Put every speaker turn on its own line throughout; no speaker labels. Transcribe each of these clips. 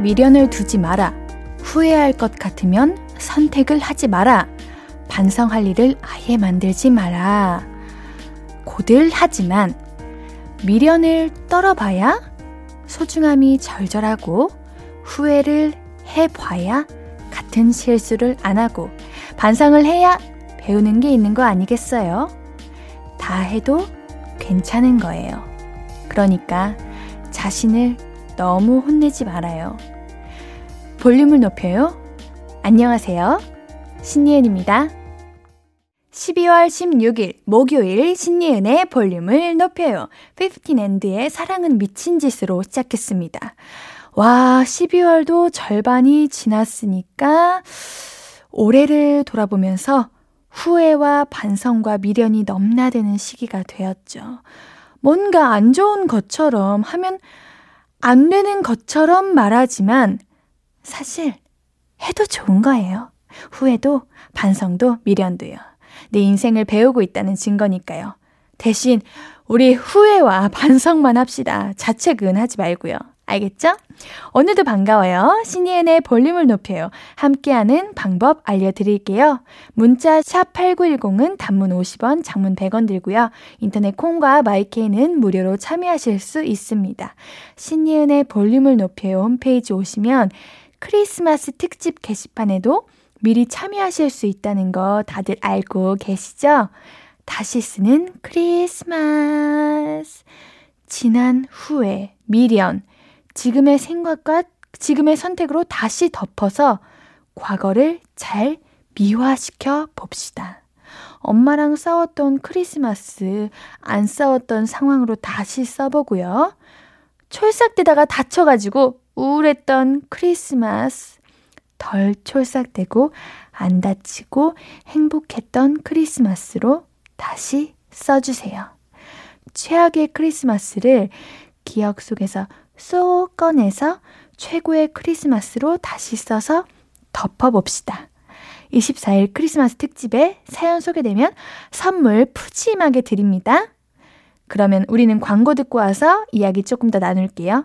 미련을 두지 마라. 후회할 것 같으면 선택을 하지 마라. 반성할 일을 아예 만들지 마라. 고들하지만 미련을 떨어봐야 소중함이 절절하고 후회를 해봐야 같은 실수를 안 하고 반성을 해야 배우는 게 있는 거 아니겠어요? 다 해도 괜찮은 거예요. 그러니까 자신을 너무 혼내지 말아요. 볼륨을 높여요. 안녕하세요. 신예은입니다. 12월 16일 목요일 신예은의 볼륨을 높여요. 15&의 사랑은 미친 짓으로 시작했습니다. 와, 12월도 절반이 지났으니까 올해를 돌아보면서 후회와 반성과 미련이 넘나드는 시기가 되었죠. 뭔가 안 좋은 것처럼 하면 안 되는 것처럼 말하지만 사실 해도 좋은 거예요. 후회도 반성도 미련도요. 내 인생을 배우고 있다는 증거니까요. 대신 우리 후회와 반성만 합시다. 자책은 하지 말고요. 알겠죠? 오늘도 반가워요. 신이은의 볼륨을 높여요. 함께하는 방법 알려드릴게요. 문자 샵 8910은 단문 50원, 장문 100원 들고요. 인터넷 콩과 마이케이는 무료로 참여하실 수 있습니다. 신이은의 볼륨을 높여요 홈페이지 오시면 크리스마스 특집 게시판에도 미리 참여하실 수 있다는 거 다들 알고 계시죠? 다시 쓰는 크리스마스. 지난 후에 미련, 지금의 생각과 지금의 선택으로 다시 덮어서 과거를 잘 미화시켜 봅시다. 엄마랑 싸웠던 크리스마스, 안 싸웠던 상황으로 다시 써보고요. 철삭대다가 다쳐가지고 우울했던 크리스마스 덜 촐싹되고 안 다치고 행복했던 크리스마스로 다시 써주세요. 최악의 크리스마스를 기억 속에서 쏙 꺼내서 최고의 크리스마스로 다시 써서 덮어봅시다. 24일 크리스마스 특집에 사연 소개되면 선물 푸짐하게 드립니다. 그러면 우리는 광고 듣고 와서 이야기 조금 더 나눌게요.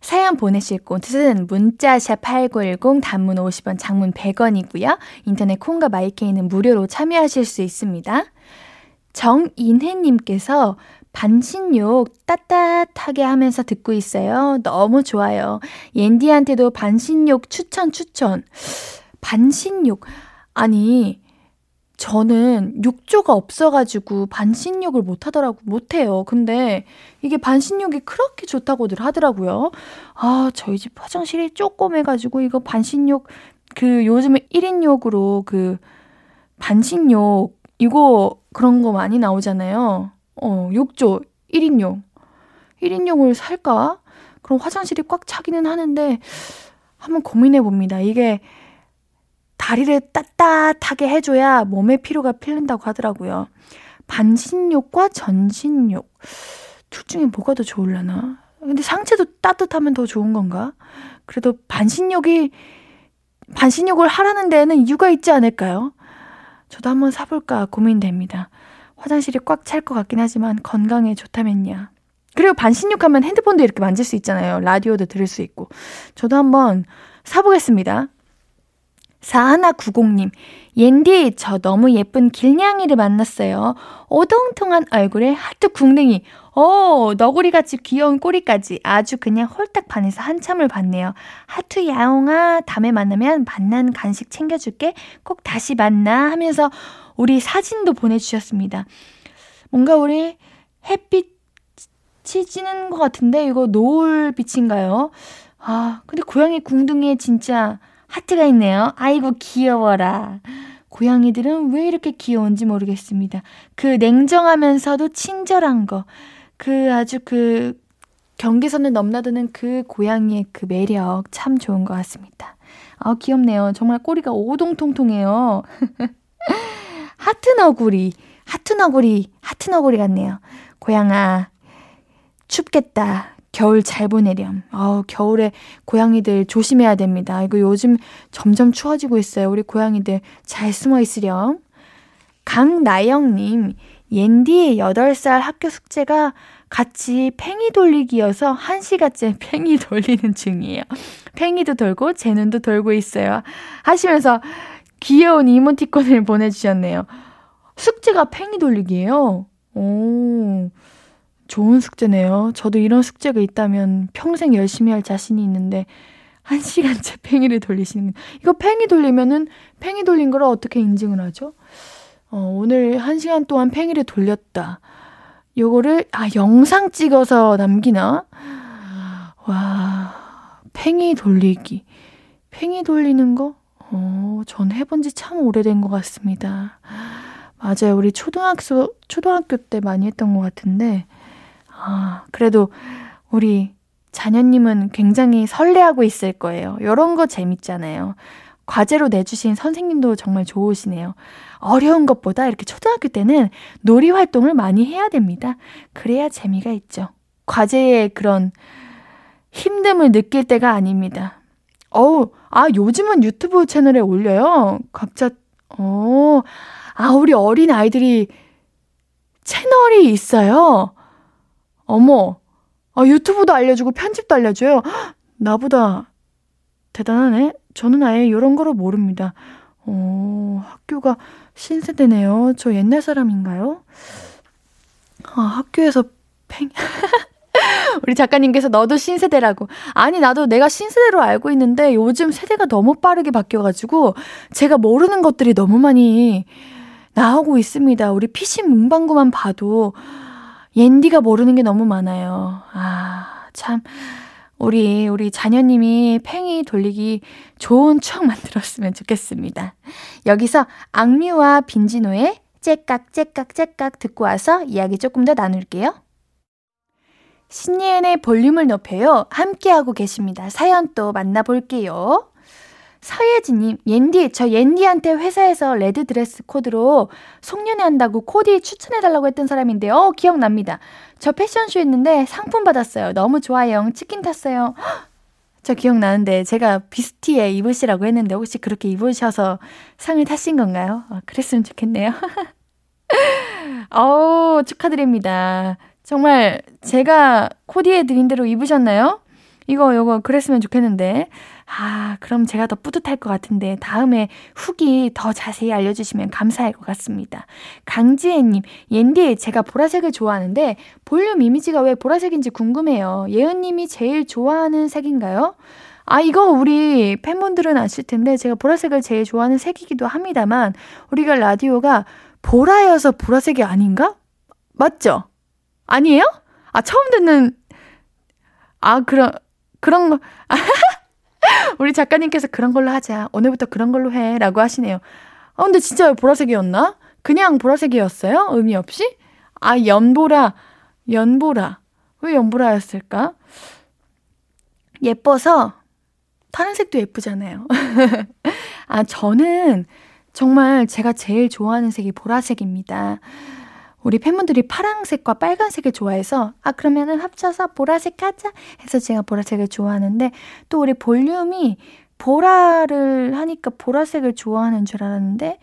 사연 보내실 곳은 문자샵 8910 단문 50원 장문 100원이고요. 인터넷 콩과 마이케이는 무료로 참여하실 수 있습니다. 정인혜님께서 반신욕 따뜻하게 하면서 듣고 있어요. 너무 좋아요. 옌디한테도 반신욕 추천 추천. 반신욕. 아니, 저는 욕조가 없어가지고 반신욕을 못하더라고 못해요. 근데 이게 반신욕이 그렇게 좋다고들 하더라고요. 아 저희 집 화장실이 조그매가지고 이거 반신욕 그 요즘에 1인욕으로 그 반신욕 이거 그런 거 많이 나오잖아요. 어 욕조 1인용 1인용을 살까? 그럼 화장실이 꽉 차기는 하는데 한번 고민해 봅니다. 이게 다리를 따뜻하게 해줘야 몸의 피로가 풀린다고 하더라고요. 반신욕과 전신욕. 둘 중에 뭐가 더좋을려나 근데 상체도 따뜻하면 더 좋은 건가? 그래도 반신욕이, 반신욕을 하라는 데에는 이유가 있지 않을까요? 저도 한번 사볼까 고민됩니다. 화장실이 꽉 찰 것 같긴 하지만 건강에 좋다면야. 그리고 반신욕하면 핸드폰도 이렇게 만질 수 있잖아요. 라디오도 들을 수 있고. 저도 한번 사보겠습니다. 4190님, 옌디, 저 너무 예쁜 길냥이를 만났어요. 오동통한 얼굴에 하트 궁뎅이, 오, 어, 너구리같이 귀여운 꼬리까지 아주 그냥 홀딱 반해서 한참을 봤네요. 하트 야옹아, 다음에 만나면 만난 간식 챙겨줄게. 꼭 다시 만나 하면서 우리 사진도 보내주셨습니다. 뭔가 우리 햇빛이 찌는 것 같은데 이거 노을빛인가요? 아, 근데 고양이 궁둥이에 진짜 하트가 있네요. 아이고, 귀여워라. 고양이들은 왜 이렇게 귀여운지 모르겠습니다. 그 냉정하면서도 친절한 거. 그 아주 그 경계선을 넘나드는 그 고양이의 그 매력 참 좋은 것 같습니다. 아, 귀엽네요. 정말 꼬리가 오동통통해요. 하트 너구리, 하트 너구리, 하트 너구리 같네요. 고양아, 춥겠다. 겨울 잘 보내렴. 아 겨울에 고양이들 조심해야 됩니다. 이거 요즘 점점 추워지고 있어요. 우리 고양이들 잘 숨어 있으렴. 강나영님, 옌디의 8살 학교 숙제가 같이 팽이 돌리기여서 1시간째 팽이 돌리는 중이에요. 팽이도 돌고 제 눈도 돌고 있어요. 하시면서 귀여운 이모티콘을 보내주셨네요. 숙제가 팽이 돌리기예요. 오, 좋은 숙제네요. 저도 이런 숙제가 있다면 평생 열심히 할 자신이 있는데 한 시간째 팽이를 돌리시는 거. 이거 팽이 돌리면은 팽이 돌린 걸 어떻게 인증을 하죠? 어, 오늘 한 시간 동안 팽이를 돌렸다. 요거를 아 영상 찍어서 남기나? 와 팽이 돌리기 팽이 돌리는 거? 어, 전 해본 지 참 오래된 것 같습니다. 맞아요. 우리 초등학교, 초등학교 때 많이 했던 것 같은데, 아, 그래도 우리 자녀님은 굉장히 설레하고 있을 거예요. 이런 거 재밌잖아요. 과제로 내주신 선생님도 정말 좋으시네요. 어려운 것보다 이렇게 초등학교 때는 놀이 활동을 많이 해야 됩니다. 그래야 재미가 있죠. 과제의 그런 힘듦을 느낄 때가 아닙니다. 어우, 아, 요즘은 유튜브 채널에 올려요. 각자, 어, 아, 우리 어린 아이들이 채널이 있어요. 어머, 아, 유튜브도 알려주고 편집도 알려줘요. 나보다 대단하네. 저는 아예 이런 거를 모릅니다. 어, 학교가 신세대네요. 저 옛날 사람인가요? 아, 학교에서 팽. 우리 작가님께서 너도 신세대라고. 아니, 나도 내가 신세대로 알고 있는데 요즘 세대가 너무 빠르게 바뀌어가지고 제가 모르는 것들이 너무 많이 나오고 있습니다. 우리 PC 문방구만 봐도 옌디가 모르는 게 너무 많아요. 아, 참. 우리, 우리 자녀님이 팽이 돌리기 좋은 추억 만들었으면 좋겠습니다. 여기서 악뮤와 빈지노의 째깍, 째깍, 째깍 듣고 와서 이야기 조금 더 나눌게요. 신예은의 볼륨을 높여요. 함께하고 계십니다. 사연 또 만나볼게요. 서예진님, 옌디, 저 옌디한테 회사에서 레드 드레스 코드로 송년회 한다고 코디 추천해달라고 했던 사람인데요. 어, 기억납니다. 저 패션쇼 했는데 상품 받았어요. 너무 좋아요. 치킨 탔어요. 저 기억나는데 제가 비스티에 입으시라고 했는데 혹시 그렇게 입으셔서 상을 타신 건가요? 어, 그랬으면 좋겠네요. 어우, 축하드립니다. 정말 제가 코디해드린 대로 입으셨나요? 이거, 이거 그랬으면 좋겠는데. 아, 그럼 제가 더 뿌듯할 것 같은데 다음에 후기 더 자세히 알려주시면 감사할 것 같습니다. 강지혜님, 옌디 제가 보라색을 좋아하는데 볼륨 이미지가 왜 보라색인지 궁금해요. 예은님이 제일 좋아하는 색인가요? 아, 이거 우리 팬분들은 아실 텐데 제가 보라색을 제일 좋아하는 색이기도 합니다만 우리가 라디오가 보라여서 보라색이 아닌가? 맞죠? 아니에요? 아, 처음 듣는, 아, 그런, 그런 거. 우리 작가님께서 그런 걸로 하자. 오늘부터 그런 걸로 해. 라고 하시네요. 아, 근데 진짜 보라색이었나? 그냥 보라색이었어요? 의미 없이? 아, 연보라. 연보라. 왜 연보라였을까? 예뻐서 파란 색도 예쁘잖아요. 아, 저는 정말 제가 제일 좋아하는 색이 보라색입니다. 우리 팬분들이 파란색과 빨간색을 좋아해서 아 그러면은 합쳐서 보라색 하자 해서 제가 보라색을 좋아하는데 또 우리 볼륨이 보라를 하니까 보라색을 좋아하는 줄 알았는데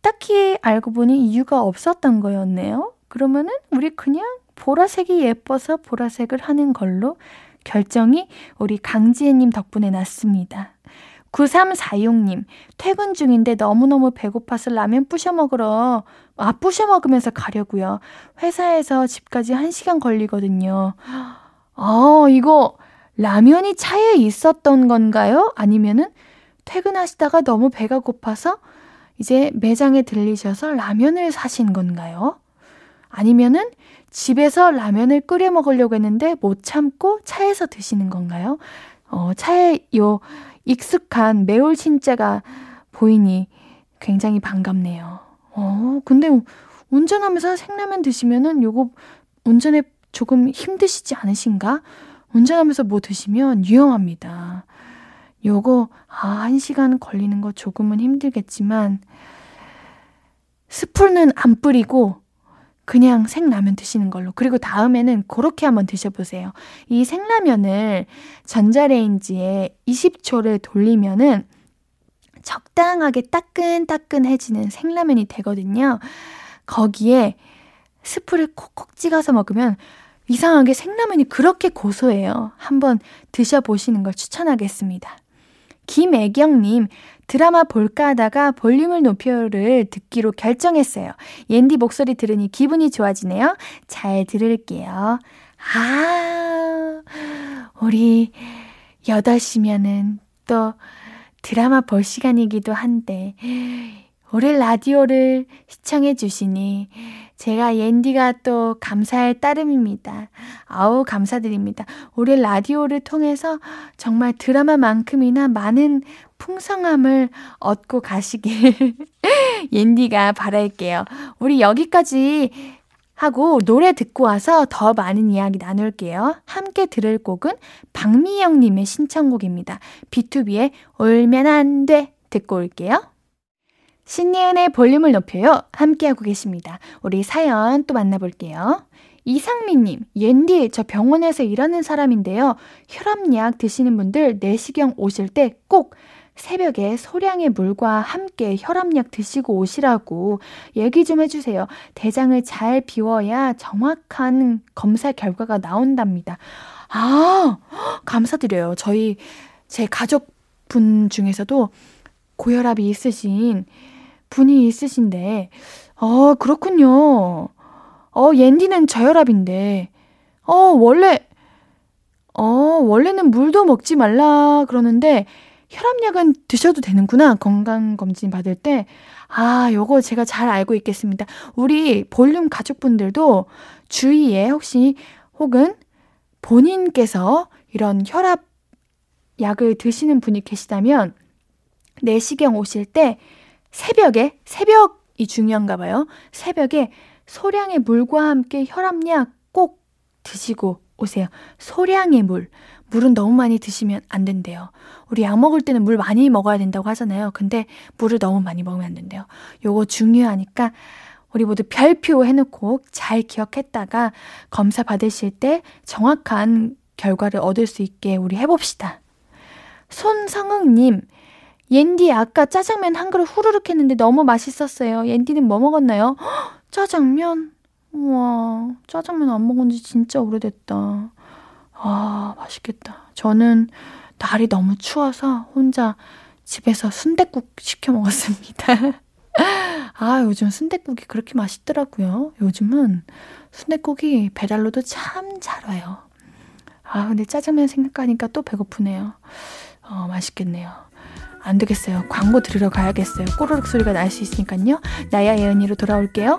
딱히 알고 보니 이유가 없었던 거였네요. 그러면은 우리 그냥 보라색이 예뻐서 보라색을 하는 걸로 결정이 우리 강지혜님 덕분에 났습니다. 9346님, 퇴근 중인데 너무너무 배고파서 라면 부셔 먹으러, 아, 부셔 먹으면서 가려고요. 회사에서 집까지 1시간 걸리거든요. 아, 이거 라면이 차에 있었던 건가요? 아니면은 퇴근하시다가 너무 배가 고파서 이제 매장에 들리셔서 라면을 사신 건가요? 아니면은 집에서 라면을 끓여 먹으려고 했는데 못 참고 차에서 드시는 건가요? 어, 차에 요 익숙한 매울 신자가 보이니 굉장히 반갑네요. 어, 근데 운전하면서 생라면 드시면은 요거 운전에 조금 힘드시지 않으신가? 운전하면서 뭐 드시면 위험합니다. 요거, 아, 한 시간 걸리는 거 조금은 힘들겠지만, 스프는 안 뿌리고, 그냥 생라면 드시는 걸로. 그리고 다음에는 그렇게 한번 드셔보세요. 이 생라면을 전자레인지에 20초를 돌리면은 적당하게 따끈따끈해지는 생라면이 되거든요. 거기에 스프를 콕콕 찍어서 먹으면 이상하게 생라면이 그렇게 고소해요. 한번 드셔보시는 걸 추천하겠습니다. 김애경님, 드라마 볼까 하다가 볼륨을 높여를 듣기로 결정했어요. 옌디 목소리 들으니 기분이 좋아지네요. 잘 들을게요. 아, 우리 8시면은 또 드라마 볼 시간이기도 한데, 올해 라디오를 시청해 주시니 제가 옌디가 또 감사할 따름입니다. 아우 감사드립니다. 올해 라디오를 통해서 정말 드라마만큼이나 많은 풍성함을 얻고 가시길 옌디가 바랄게요. 우리 여기까지 하고 노래 듣고 와서 더 많은 이야기 나눌게요. 함께 들을 곡은 박미영님의 신청곡입니다. B2B의 울면 안 돼 듣고 올게요. 신예은의 볼륨을 높여요. 함께하고 계십니다. 우리 사연 또 만나볼게요. 이상민님, 옌디, 저 병원에서 일하는 사람인데요. 혈압약 드시는 분들 내시경 오실 때꼭 새벽에 소량의 물과 함께 혈압약 드시고 오시라고 얘기 좀 해주세요. 대장을 잘 비워야 정확한 검사 결과가 나온답니다. 아, 감사드려요. 저희 제 가족분 중에서도 고혈압이 있으신 분이 있으신데, 어, 그렇군요. 어, 옌디는 저혈압인데, 어, 원래, 어, 원래는 물도 먹지 말라 그러는데, 혈압약은 드셔도 되는구나. 건강검진 받을 때. 아, 요거 제가 잘 알고 있겠습니다. 우리 볼륨 가족분들도 주위에 혹시 혹은 본인께서 이런 혈압 약을 드시는 분이 계시다면 내시경 오실 때 새벽에 새벽이 중요한가 봐요. 새벽에 소량의 물과 함께 혈압약 꼭 드시고 오세요. 소량의 물. 물은 너무 많이 드시면 안 된대요. 우리 약 먹을 때는 물 많이 먹어야 된다고 하잖아요. 근데 물을 너무 많이 먹으면 안 된대요. 요거 중요하니까 우리 모두 별표 해놓고 잘 기억했다가 검사 받으실 때 정확한 결과를 얻을 수 있게 우리 해봅시다. 손성흥님, 옌디 아까 짜장면 한 그릇 후루룩 했는데 너무 맛있었어요. 옌디는 뭐 먹었나요? 허, 짜장면? 우와, 짜장면 안 먹은 지 진짜 오래됐다. 아, 맛있겠다. 저는 날이 너무 추워서 혼자 집에서 순대국 시켜 먹었습니다. 아, 요즘 순대국이 그렇게 맛있더라고요. 요즘은 순대국이 배달로도 참 잘 와요. 아, 근데 짜장면 생각하니까 또 배고프네요. 어, 맛있겠네요. 안 되겠어요. 광고 들으러 가야겠어요. 꼬르륵 소리가 날 수 있으니까요. 나야 예은이로 돌아올게요.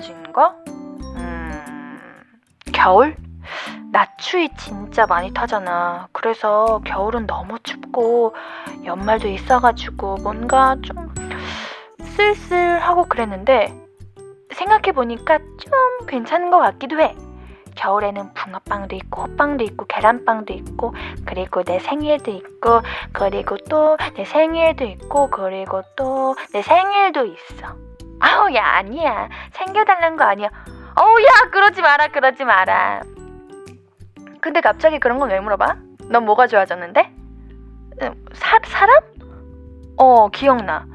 더워진 거? 음, 겨울? 낮추위 진짜 많이 타잖아. 그래서 겨울은 너무 춥고 연말도 있어가지고 뭔가 좀 쓸쓸하고 그랬는데 생각해보니까 좀 괜찮은 것 같기도 해. 겨울에는 붕어빵도 있고 호빵도 있고 계란빵도 있고 그리고 내 생일도 있고 그리고 또 내 생일도 있고 그리고 또 내 생일도 있어. 아우 야 아니야 챙겨달라는 거 아니야 어우 야 그러지 마라 그러지 마라 근데 갑자기 그런 건 왜 물어봐? 넌 뭐가 좋아졌는데? 음, 사, 사람? 어 기억나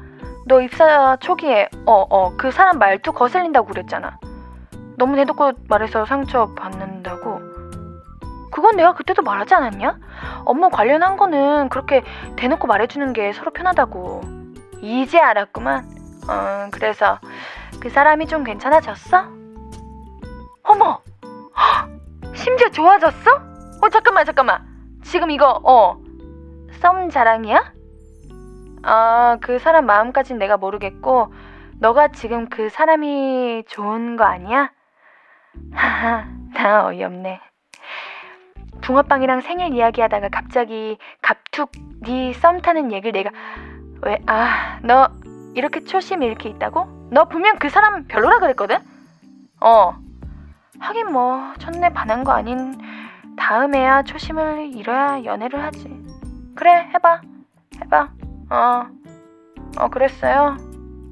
너 입사 초기에 어 어 그 사람 말투 거슬린다고 그랬잖아 너무 대놓고 말해서 상처 받는다고 그건 내가 그때도 말하지 않았냐? 업무 관련한 거는 그렇게 대놓고 말해주는 게 서로 편하다고 이제 알았구만 음, 그래서 그 사람이 좀 괜찮아졌어? 어머! 심지어 좋아졌어? 어, 잠깐만, 잠깐만. 지금 이거, 어, 썸 자랑이야? 아, 그 사람 마음까진 내가 모르겠고, 너가 지금 그 사람이 좋은 거 아니야? 하하, 나 어이없네. 붕어빵이랑 생일 이야기하다가 갑자기 갑툭 니썸 네 타는 얘기를 내가 왜아너 이렇게 초심이 이렇게 있다고? 너 분명 그 사람 별로라 그랬거든? 어. 하긴 뭐 첫내 반한 거 아닌 다음에야 초심을 잃어야 연애를 하지. 그래 해봐. 해봐. 어. 어 그랬어요.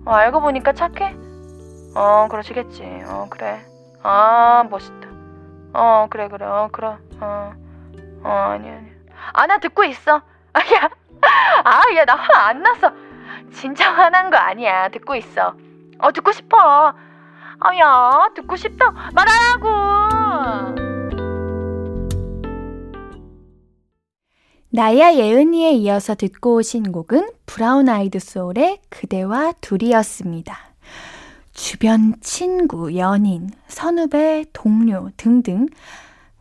어, 알고 보니까 착해? 어 그러시겠지. 어 그래. 아 멋있다. 어 그래 그래. 어 그럼. 어. 어 아니 아니. 아 나 듣고 있어. 아야. 아 야 나 화 안 났어. 진짜 화난 거 아니야. 듣고 있어. 어, 듣고 싶어. 아야, 듣고 싶다. 말하라고! 나야 예은이에 이어서 듣고 오신 곡은 브라운 아이드 소울의 그대와 둘이었습니다. 주변 친구, 연인, 선후배, 동료 등등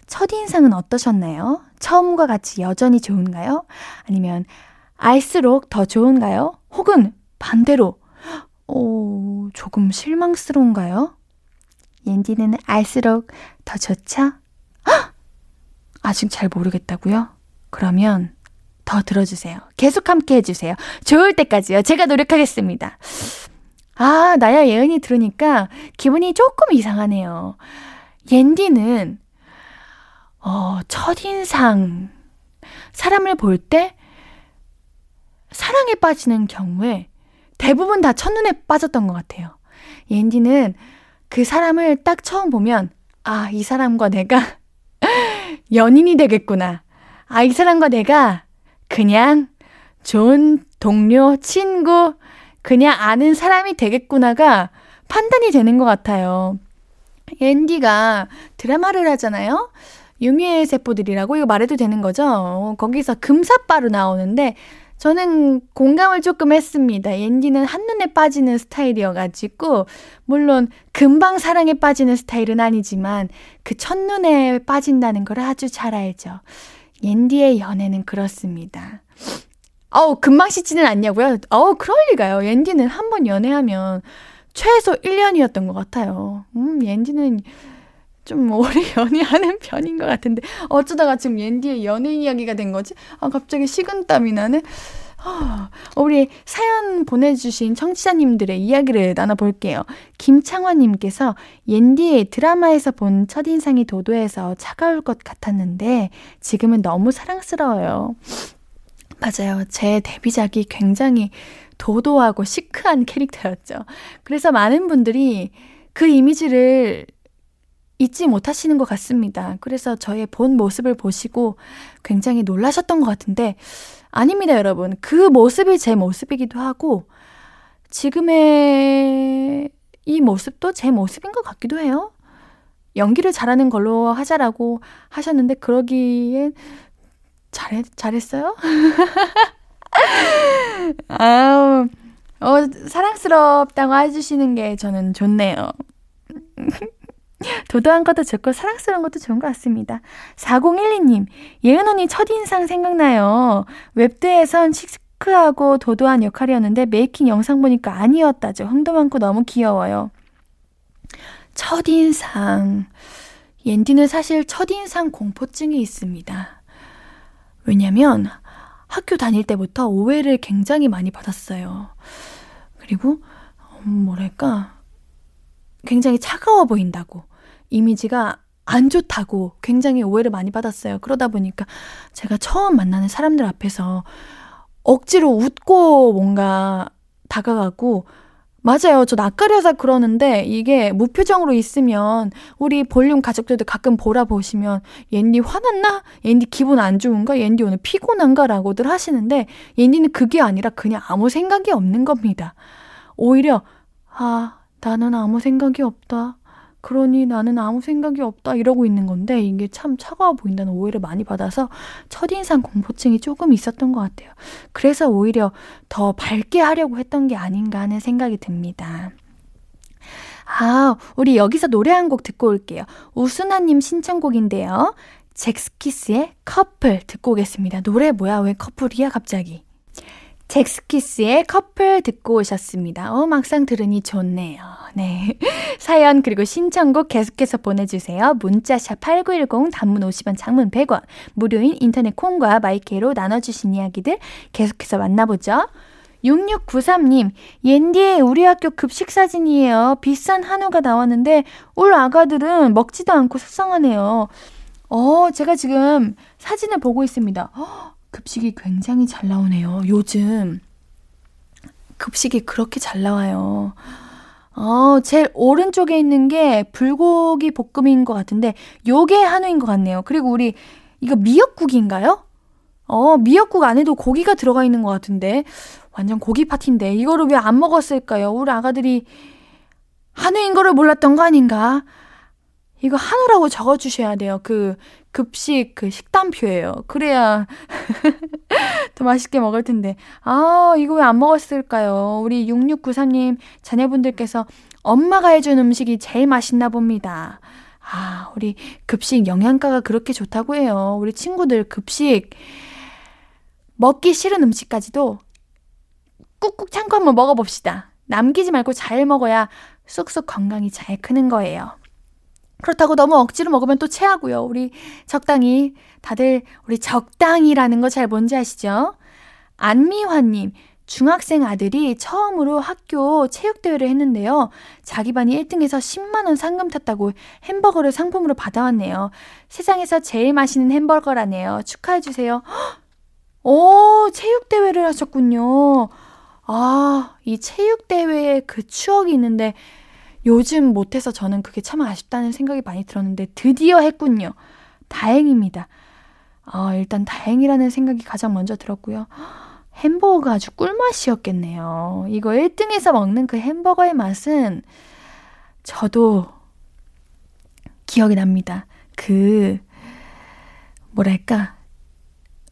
첫인상은 어떠셨나요? 처음과 같이 여전히 좋은가요? 아니면 알수록 더 좋은가요? 혹은 반대로, 어, 조금 실망스러운가요? 옌디는 알수록 더 좋죠? 아직 잘 모르겠다고요? 그러면 더 들어주세요. 계속 함께 해주세요. 좋을 때까지요. 제가 노력하겠습니다. 아, 나야 예은이 들으니까 기분이 조금 이상하네요. 옌디는, 어, 첫인상. 사람을 볼때 사랑에 빠지는 경우에 대부분 다 첫눈에 빠졌던 것 같아요. 옌디는 그 사람을 딱 처음 보면, 아, 이 사람과 내가 연인이 되겠구나. 아, 이 사람과 내가 그냥 좋은 동료, 친구, 그냥 아는 사람이 되겠구나가 판단이 되는 것 같아요. 앤디가 드라마를 하잖아요? 유미의 세포들이라고 이거 말해도 되는 거죠? 어, 거기서 금사빠로 나오는데 저는 공감을 조금 했습니다. 앤디는 한눈에 빠지는 스타일이어가지고, 물론 금방 사랑에 빠지는 스타일은 아니지만, 그 첫눈에 빠진다는 걸 아주 잘 알죠. 앤디의 연애는 그렇습니다. 어우, 금방 씻지는 않냐고요? 어우, 그럴리가요. 앤디는 한번 연애하면 최소 1년이었던 것 같아요. 음, 앤디는 좀 오래 뭐 연애하는 편인 것 같은데 어쩌다가 지금 옌디의 연애 이야기가 된 거지? 아 갑자기 식은땀이 나네. 아, 우리 사연 보내주신 청취자님들의 이야기를 나눠볼게요. 김창원님께서 옌디의 드라마에서 본 첫인상이 도도해서 차가울 것 같았는데 지금은 너무 사랑스러워요. 맞아요. 제 데뷔작이 굉장히 도도하고 시크한 캐릭터였죠. 그래서 많은 분들이 그 이미지를 잊지 못하시는 것 같습니다. 그래서 저의 본 모습을 보시고 굉장히 놀라셨던 것 같은데, 아닙니다, 여러분. 그 모습이 제 모습이기도 하고, 지금의 이 모습도 제 모습인 것 같기도 해요. 연기를 잘하는 걸로 하자라고 하셨는데, 그러기엔 잘해, 잘했어요? 아우, 어, 사랑스럽다고 해주시는 게 저는 좋네요. 도도한 것도 좋고 사랑스러운 것도 좋은 것 같습니다. 4012님, 예은 언니 첫인상 생각나요. 웹드에선 시크하고 도도한 역할이었는데 메이킹 영상 보니까 아니었다죠. 흥도 많고 너무 귀여워요. 첫인상. 옌디는 사실 첫인상 공포증이 있습니다. 왜냐면 학교 다닐 때부터 오해를 굉장히 많이 받았어요. 그리고, 음, 뭐랄까, 굉장히 차가워 보인다고. 이미지가 안 좋다고 굉장히 오해를 많이 받았어요. 그러다 보니까 제가 처음 만나는 사람들 앞에서 억지로 웃고 뭔가 다가가고 맞아요. 저 낯가려서 그러는데 이게 무표정으로 있으면 우리 볼륨 가족들도 가끔 보라 보시면 옌디 화났나? 옌디 기분 안 좋은가? 옌디 오늘 피곤한가? 라고들 하시는데 옌디는 그게 아니라 그냥 아무 생각이 없는 겁니다. 오히려 아 나는 아무 생각이 없다. 그러니 나는 아무 생각이 없다 이러고 있는 건데 이게 참 차가워 보인다는 오해를 많이 받아서 첫인상 공포증이 조금 있었던 것 같아요. 그래서 오히려 더 밝게 하려고 했던 게 아닌가 하는 생각이 듭니다. 아, 우리 여기서 노래 한 곡 듣고 올게요. 우순아님 신청곡인데요. 잭스키스의 커플 듣고 오겠습니다. 노래 뭐야? 왜 커플이야? 갑자기. 잭스키스의 커플 듣고 오셨습니다. 어, 막상 들으니 좋네요. 네. 사연 그리고 신청곡 계속해서 보내주세요. 문자샵 8910 단문 50원 장문 100원 무료인 인터넷 콩과 마이케로 나눠주신 이야기들 계속해서 만나보죠. 6693님, 옌디의 우리 학교 급식 사진이에요. 비싼 한우가 나왔는데, 울 아가들은 먹지도 않고 속상하네요. 어, 제가 지금 사진을 보고 있습니다. 허, 급식이 굉장히 잘 나오네요. 요즘 급식이 그렇게 잘 나와요. 어, 제일 오른쪽에 있는 게 불고기 볶음인 것 같은데 요게 한우인 것 같네요. 그리고 우리 이거 미역국인가요? 어, 미역국 안에도 고기가 들어가 있는 것 같은데 완전 고기 파티인데 이거를 왜 안 먹었을까요? 우리 아가들이 한우인 거를 몰랐던 거 아닌가? 이거 한우라고 적어주셔야 돼요. 그 급식 그 식단표예요. 그래야 더 맛있게 먹을 텐데. 아, 이거 왜 안 먹었을까요? 우리 6693님 자녀분들께서 엄마가 해준 음식이 제일 맛있나 봅니다. 아, 우리 급식 영양가가 그렇게 좋다고 해요. 우리 친구들 급식 먹기 싫은 음식까지도 꾹꾹 참고 한번 먹어봅시다. 남기지 말고 잘 먹어야 쑥쑥 건강이 잘 크는 거예요. 그렇다고 너무 억지로 먹으면 또 체하고요. 우리 적당히 다들 우리 적당이라는거 잘 뭔지 아시죠? 안미환님 중학생 아들이 처음으로 학교 체육대회를 했는데요. 자기 반이 1등해서 10만원 상금 탔다고 햄버거를 상품으로 받아왔네요. 세상에서 제일 맛있는 햄버거라네요. 축하해주세요. 오, 체육대회를 하셨군요. 아, 이 체육대회의 그 추억이 있는데 요즘 못해서 저는 그게 참 아쉽다는 생각이 많이 들었는데 드디어 했군요. 다행입니다. 아, 일단 다행이라는 생각이 가장 먼저 들었고요. 햄버거가 아주 꿀맛이었겠네요. 이거 1등에서 먹는 그 햄버거의 맛은 저도 기억이 납니다. 그, 뭐랄까,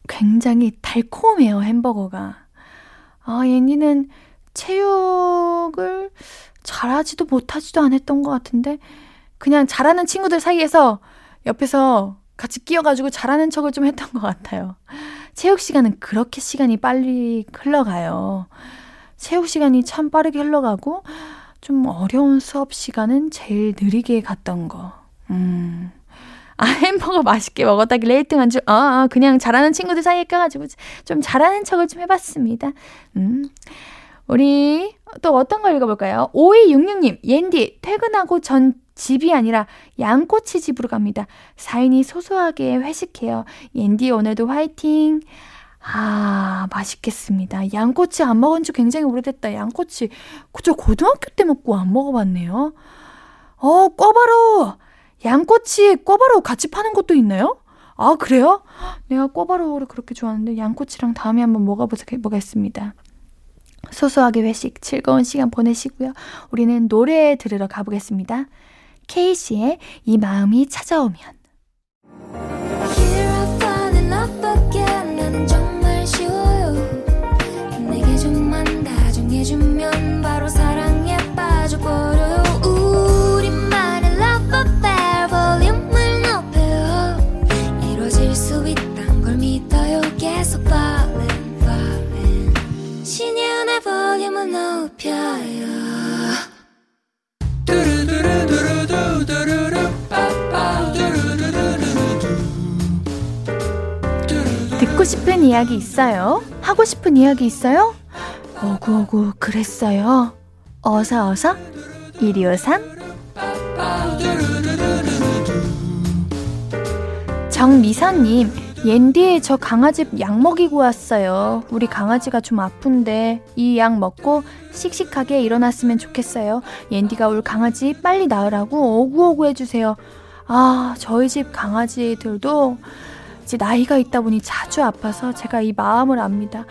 굉장히 달콤해요, 햄버거가. 아, 얘니는 체육을 잘하지도 못하지도 않았던 것 같은데 그냥 잘하는 친구들 사이에서 옆에서 같이 끼어가지고 잘하는 척을 좀 했던 것 같아요. 체육 시간은 그렇게 시간이 빨리 흘러가요. 체육 시간이 참 빠르게 흘러가고 좀 어려운 수업 시간은 제일 느리게 갔던 거. 음. 아, 햄버거 맛있게 먹었다길래 1등 한 줄. 아, 아, 그냥 잘하는 친구들 사이에 껴가지고 좀 잘하는 척을 좀 해봤습니다. 음. 우리 또 어떤 걸 읽어볼까요? 5266님, 옌디, 퇴근하고 전 집이 아니라 양꼬치 집으로 갑니다. 사인이 소소하게 회식해요. 옌디, 오늘도 화이팅! 아, 맛있겠습니다. 양꼬치 안 먹은 지 굉장히 오래됐다. 양꼬치. 그저 고등학교 때 먹고 안 먹어봤네요. 어, 꿔바로! 양꼬치 꿔바로 같이 파는 것도 있나요? 아, 그래요? 내가 꿔바로를 그렇게 좋아하는데 양꼬치랑 다음에 한번 먹어보겠습니다. 소소하게 회식, 즐거운 시간 보내시고요. 우리는 노래 들으러 가보겠습니다. 케이씨의 이 마음이 찾아오면. 듣고 싶은 이야기 있어요? 하고 싶은 이야기 있어요? 어구어구 그랬어요. 어사어사 1253 정미선님 옌디에 저 강아지 약 먹이고 왔어요. 우리 강아지가 좀 아픈데 이 약 먹고 씩씩하게 일어났으면 좋겠어요. 옌디가 울 강아지 빨리 나으라고 오구오구 해주세요. 아, 저희 집 강아지들도 강지 나이가 있다 보니 자주 아파서 제가 이 마음을 압니다.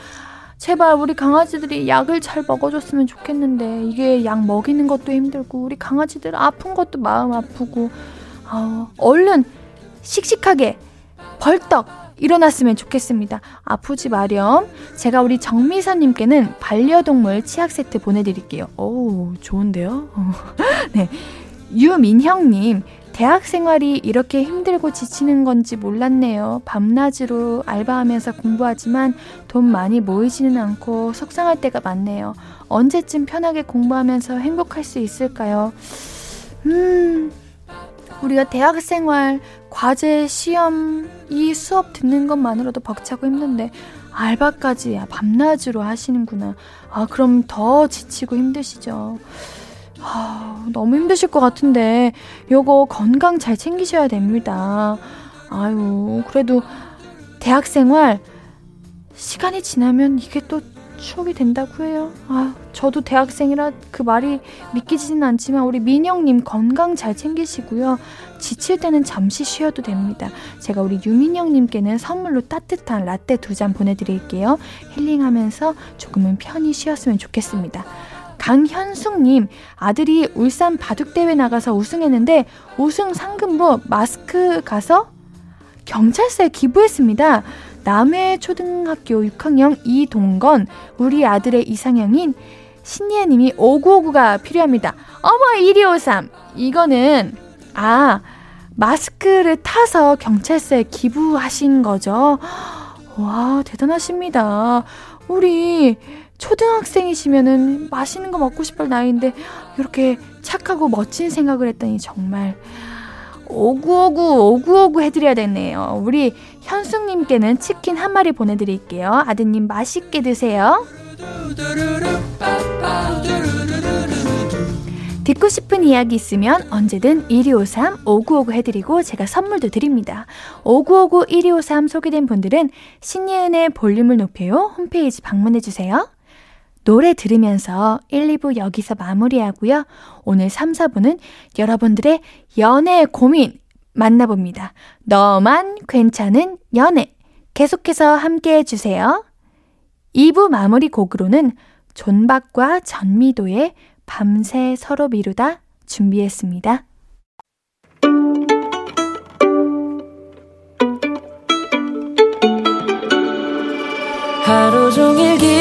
제발 우리 강아지들이 약을 잘 먹어줬으면 좋겠는데 이게 약 먹이는 것도 힘들고 우리 강아지들 아픈 것도 마음 아프고 어, 얼른 씩씩하게 벌떡 일어났으면 좋겠습니다. 아프지 마렴. 제가 우리 정미사님께는 반려동물 치약 세트 보내드릴게요. 오, 좋은데요? 네. 유민형님, 대학 생활이 이렇게 힘들고 지치는 건지 몰랐네요. 밤낮으로 알바하면서 공부하지만 돈 많이 모이지는 않고 속상할 때가 많네요. 언제쯤 편하게 공부하면서 행복할 수 있을까요? 음, 우리가 대학 생활, 과제, 시험, 이 수업 듣는 것만으로도 벅차고 힘든데, 알바까지 밤낮으로 하시는구나. 아, 그럼 더 지치고 힘드시죠. 아, 너무 힘드실 것 같은데 요거 건강 잘 챙기셔야 됩니다. 아유, 그래도 대학 생활 시간이 지나면 이게 또 추억이 된다고 해요. 아, 저도 대학생이라 그 말이 믿기지는 않지만 우리 민영님 건강 잘 챙기시고요. 지칠 때는 잠시 쉬어도 됩니다. 제가 우리 유민영님께는 선물로 따뜻한 라떼 두 잔 보내드릴게요. 힐링하면서 조금은 편히 쉬었으면 좋겠습니다. 강현숙님 아들이 울산 바둑대회 나가서 우승했는데 우승 상금으로 마스크 가서 경찰서에 기부했습니다. 남해 초등학교 6학년 이동건 우리 아들의 이상형인 신예님이 5959가 필요합니다. 어머 1253 이거는 아 마스크를 타서 경찰서에 기부하신 거죠. 와 대단하십니다. 우리 초등학생이시면은 맛있는 거 먹고 싶을 나이인데 이렇게 착하고 멋진 생각을 했더니 정말 오구오구 오구오구 해드려야 되네요. 우리 현숙님께는 치킨 한 마리 보내드릴게요. 아드님 맛있게 드세요. 듣고 싶은 이야기 있으면 언제든 1253 5959 해드리고 제가 선물도 드립니다. 5959 1253 소개된 분들은 신예은의 볼륨을 높여요 홈페이지 방문해주세요. 노래 들으면서 1, 2부 여기서 마무리하고요. 오늘 3, 4부는 여러분들의 연애 고민 만나봅니다. 너만 괜찮은 연애. 계속해서 함께 해주세요. 2부 마무리 곡으로는 존박과 전미도의 밤새 서로 미루다 준비했습니다. 하루 종일 기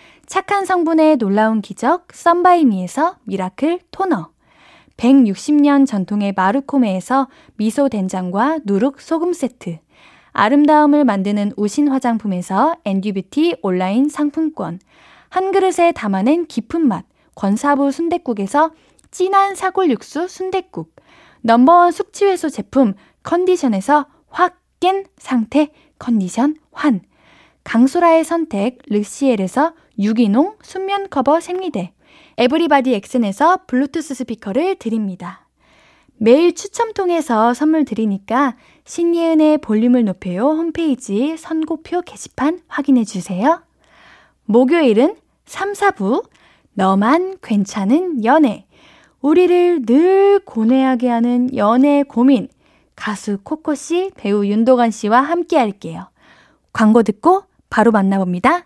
착한 성분의 놀라운 기적 썬바이미에서 미라클 토너 160년 전통의 마르코메에서 미소 된장과 누룩 소금 세트 아름다움을 만드는 우신 화장품에서 엔듀뷰티 온라인 상품권 한 그릇에 담아낸 깊은 맛 권사부 순댓국에서 진한 사골 육수 순댓국 넘버원 숙취해소 제품 컨디션에서 확 깬 상태 컨디션 환 강소라의 선택 르시엘에서 유기농 순면 커버 생리대 에브리바디 엑센에서 블루투스 스피커를 드립니다. 매일 추첨 통해서 선물 드리니까 신예은의 볼륨을 높여요 홈페이지 선고표 게시판 확인해 주세요. 목요일은 3, 4부 너만 괜찮은 연애 우리를 늘 고뇌하게 하는 연애 고민 가수 코코씨, 배우 윤도관 씨와 함께 할게요. 광고 듣고 바로 만나봅니다.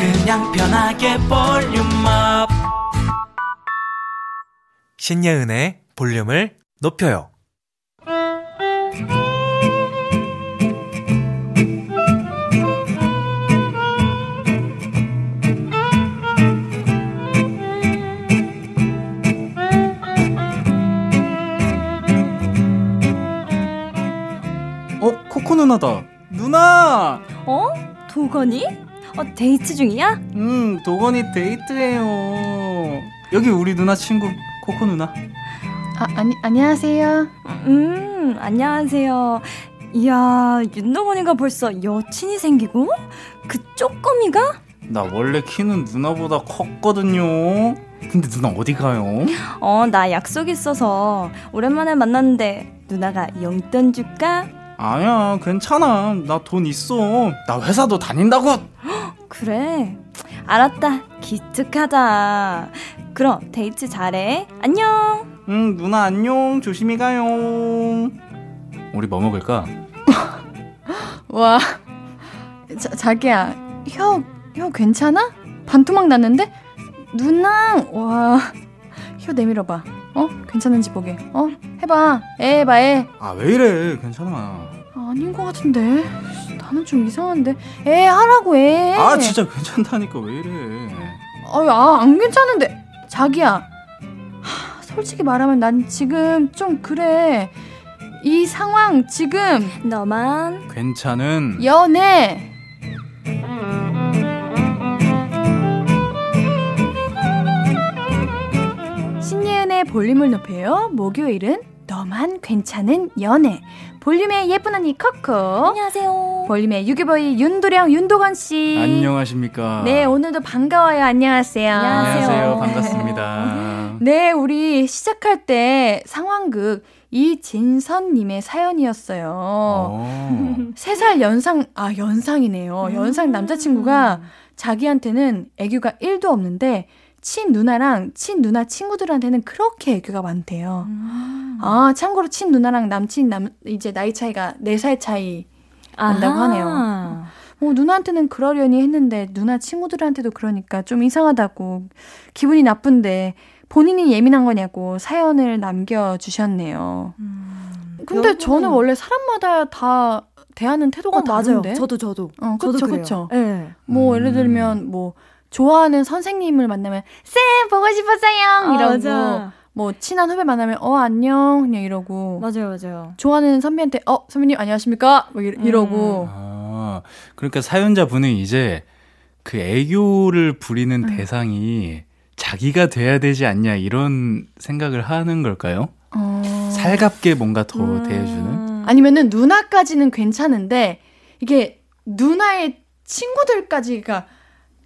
그냥 편하게 볼륨업 신예은의 볼륨을 높여요 어? 코코 누나다 누나!
어? 도건이? 어, 데이트 중이야?
음, 도건이 데이트해요. 여기 우리 누나 친구 코코 누나.
아, 아니 안녕하세요. 음, 안녕하세요. 이야, 윤도건이가 벌써 여친이 생기고 그 쪼꼬미가?
나 원래 키는 누나보다 컸거든요. 근데 누나 어디 가요?
어, 나 약속 있어서 오랜만에 만났는데 누나가 용돈 줄까?
아니야, 괜찮아. 나 돈 있어. 나 회사도 다닌다고.
그래? 알았다. 기특하다. 그럼 데이트 잘해. 안녕.
응, 누나 안녕. 조심히 가요.
우리 뭐 먹을까?
와. 자, 자기야. 혀, 혀 괜찮아? 반토막 났는데? 누나. 와. 혀 내밀어 봐. 어? 괜찮은지 보게. 어? 해 봐. 에 봐. 에. 아, 왜
이래? 괜찮아.
아닌 것 같은데. 나는 좀 이상한데. 에 하라고
해. 아 진짜 괜찮다니까 왜 이래.
아안 괜찮은데. 자기야. 하, 솔직히 말하면 난 지금 좀 그래. 이 상황 지금 너만
괜찮은
연애
신예은의 볼륨을 높여요 목요일은 너만 괜찮은 연애 볼륨의 예쁜 언니 커크.
안녕하세요.
볼륨의 유기보이 윤도령 윤도건 씨.
안녕하십니까.
네, 오늘도 반가워요. 안녕하세요.
안녕하세요. 네. 반갑습니다.
네, 우리 시작할 때 상황극 이진선님의 사연이었어요. 3살 어. 연상, 아, 연상이네요. 음. 연상 남자친구가 자기한테는 애교가 1도 없는데 친누나랑 친누나 친구들한테는 그렇게 애교가 많대요. 음. 아, 참고로 친누나랑 남친 남 이제 나이 차이가 4살 차이 난다고 아하. 하네요. 뭐 누나한테는 그러려니 했는데 누나 친구들한테도 그러니까 좀 이상하다고 기분이 나쁜데 본인이 예민한 거냐고 사연을 남겨 주셨네요.
음. 근데 저는 원래 사람마다 다 대하는 어, 태도가 어, 다른데. 맞아요.
저도 저도.
어, 그쵸, 저도 그쵸. 예. 네. 뭐 음. 예를 들면 음. 뭐 좋아하는 선생님을 만나면 쌤 보고 싶었어요 아, 이러고 아, 뭐 친한 후배 만나면 어 안녕 그냥 이러고
맞아요 맞아요
좋아하는 선배한테 어 선배님 안녕하십니까 뭐 이러, 고 음. 아,
그러니까 사연자 분은 이제 그 애교를 부리는 음. 대상이 자기가 돼야 되지 않냐 이런 생각을 하는 걸까요? 어... 살갑게 뭔가 더 음... 대해주는
아니면은 누나까지는 괜찮은데 이게 누나의 친구들까지가 그러니까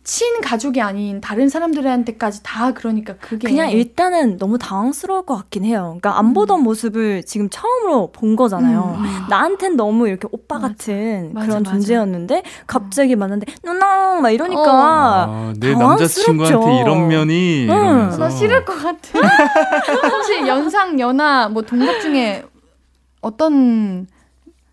친가족이 아닌 다른 사람들한테까지 다 그러니까 그게
그냥 일단은 너무 당황스러울 것 같긴 해요. 그러니까 안 음. 보던 음. 모습을 지금 처음으로 본 거잖아요. 음. 음. 나한텐 너무 이렇게 오빠 맞아. 같은 맞아, 그런 맞아. 존재였는데 음. 갑자기 만났는데 누나 막 이러니까 어. 아,
내 남자친구한테 이런 면이 응.
나 싫을 것 같아. 혹시 연상 연하 뭐 동갑 중에 어떤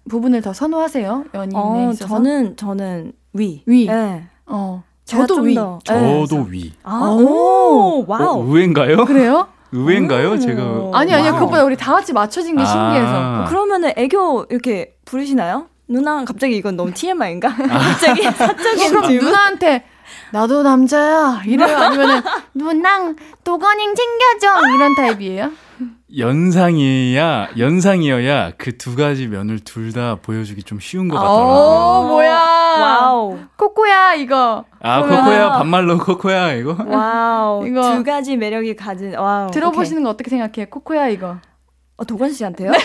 부분을 더 선호하세요? 연인에 어,
있어서 저는 저는 위.
위. 네. 어. 저도 위. 더,
네. 저도 네. 위. 아, 어, 오, 와우. 어, 의외인가요?
그래요?
의외인가요? 제가
아니 아니요 그것보다 우리 다 같이 맞춰진 게 아. 신기해서
어, 그러면은 애교 이렇게 부르시나요? 누나 갑자기 이건 너무 TMI인가? 아. 갑자기
사적인 그럼 그러니까 누나한테 나도 남자야 이래요 아니면은 누나 도건이 챙겨줘 이런 타입이에요?
연상이야 연상이어야 그 두 가지 면을 둘 다 보여주기 좀 쉬운 것 아, 같더라고요. 오, 어,
뭐야? 와우. 코코야 이거.
아 보면. 코코야 반말로 코코야 이거.
와우. 이거 두 가지 매력이 가진 와우.
들어보시는 오케이. 거 어떻게 생각해? 코코야 이거. 어,
도건 씨한테요? 네.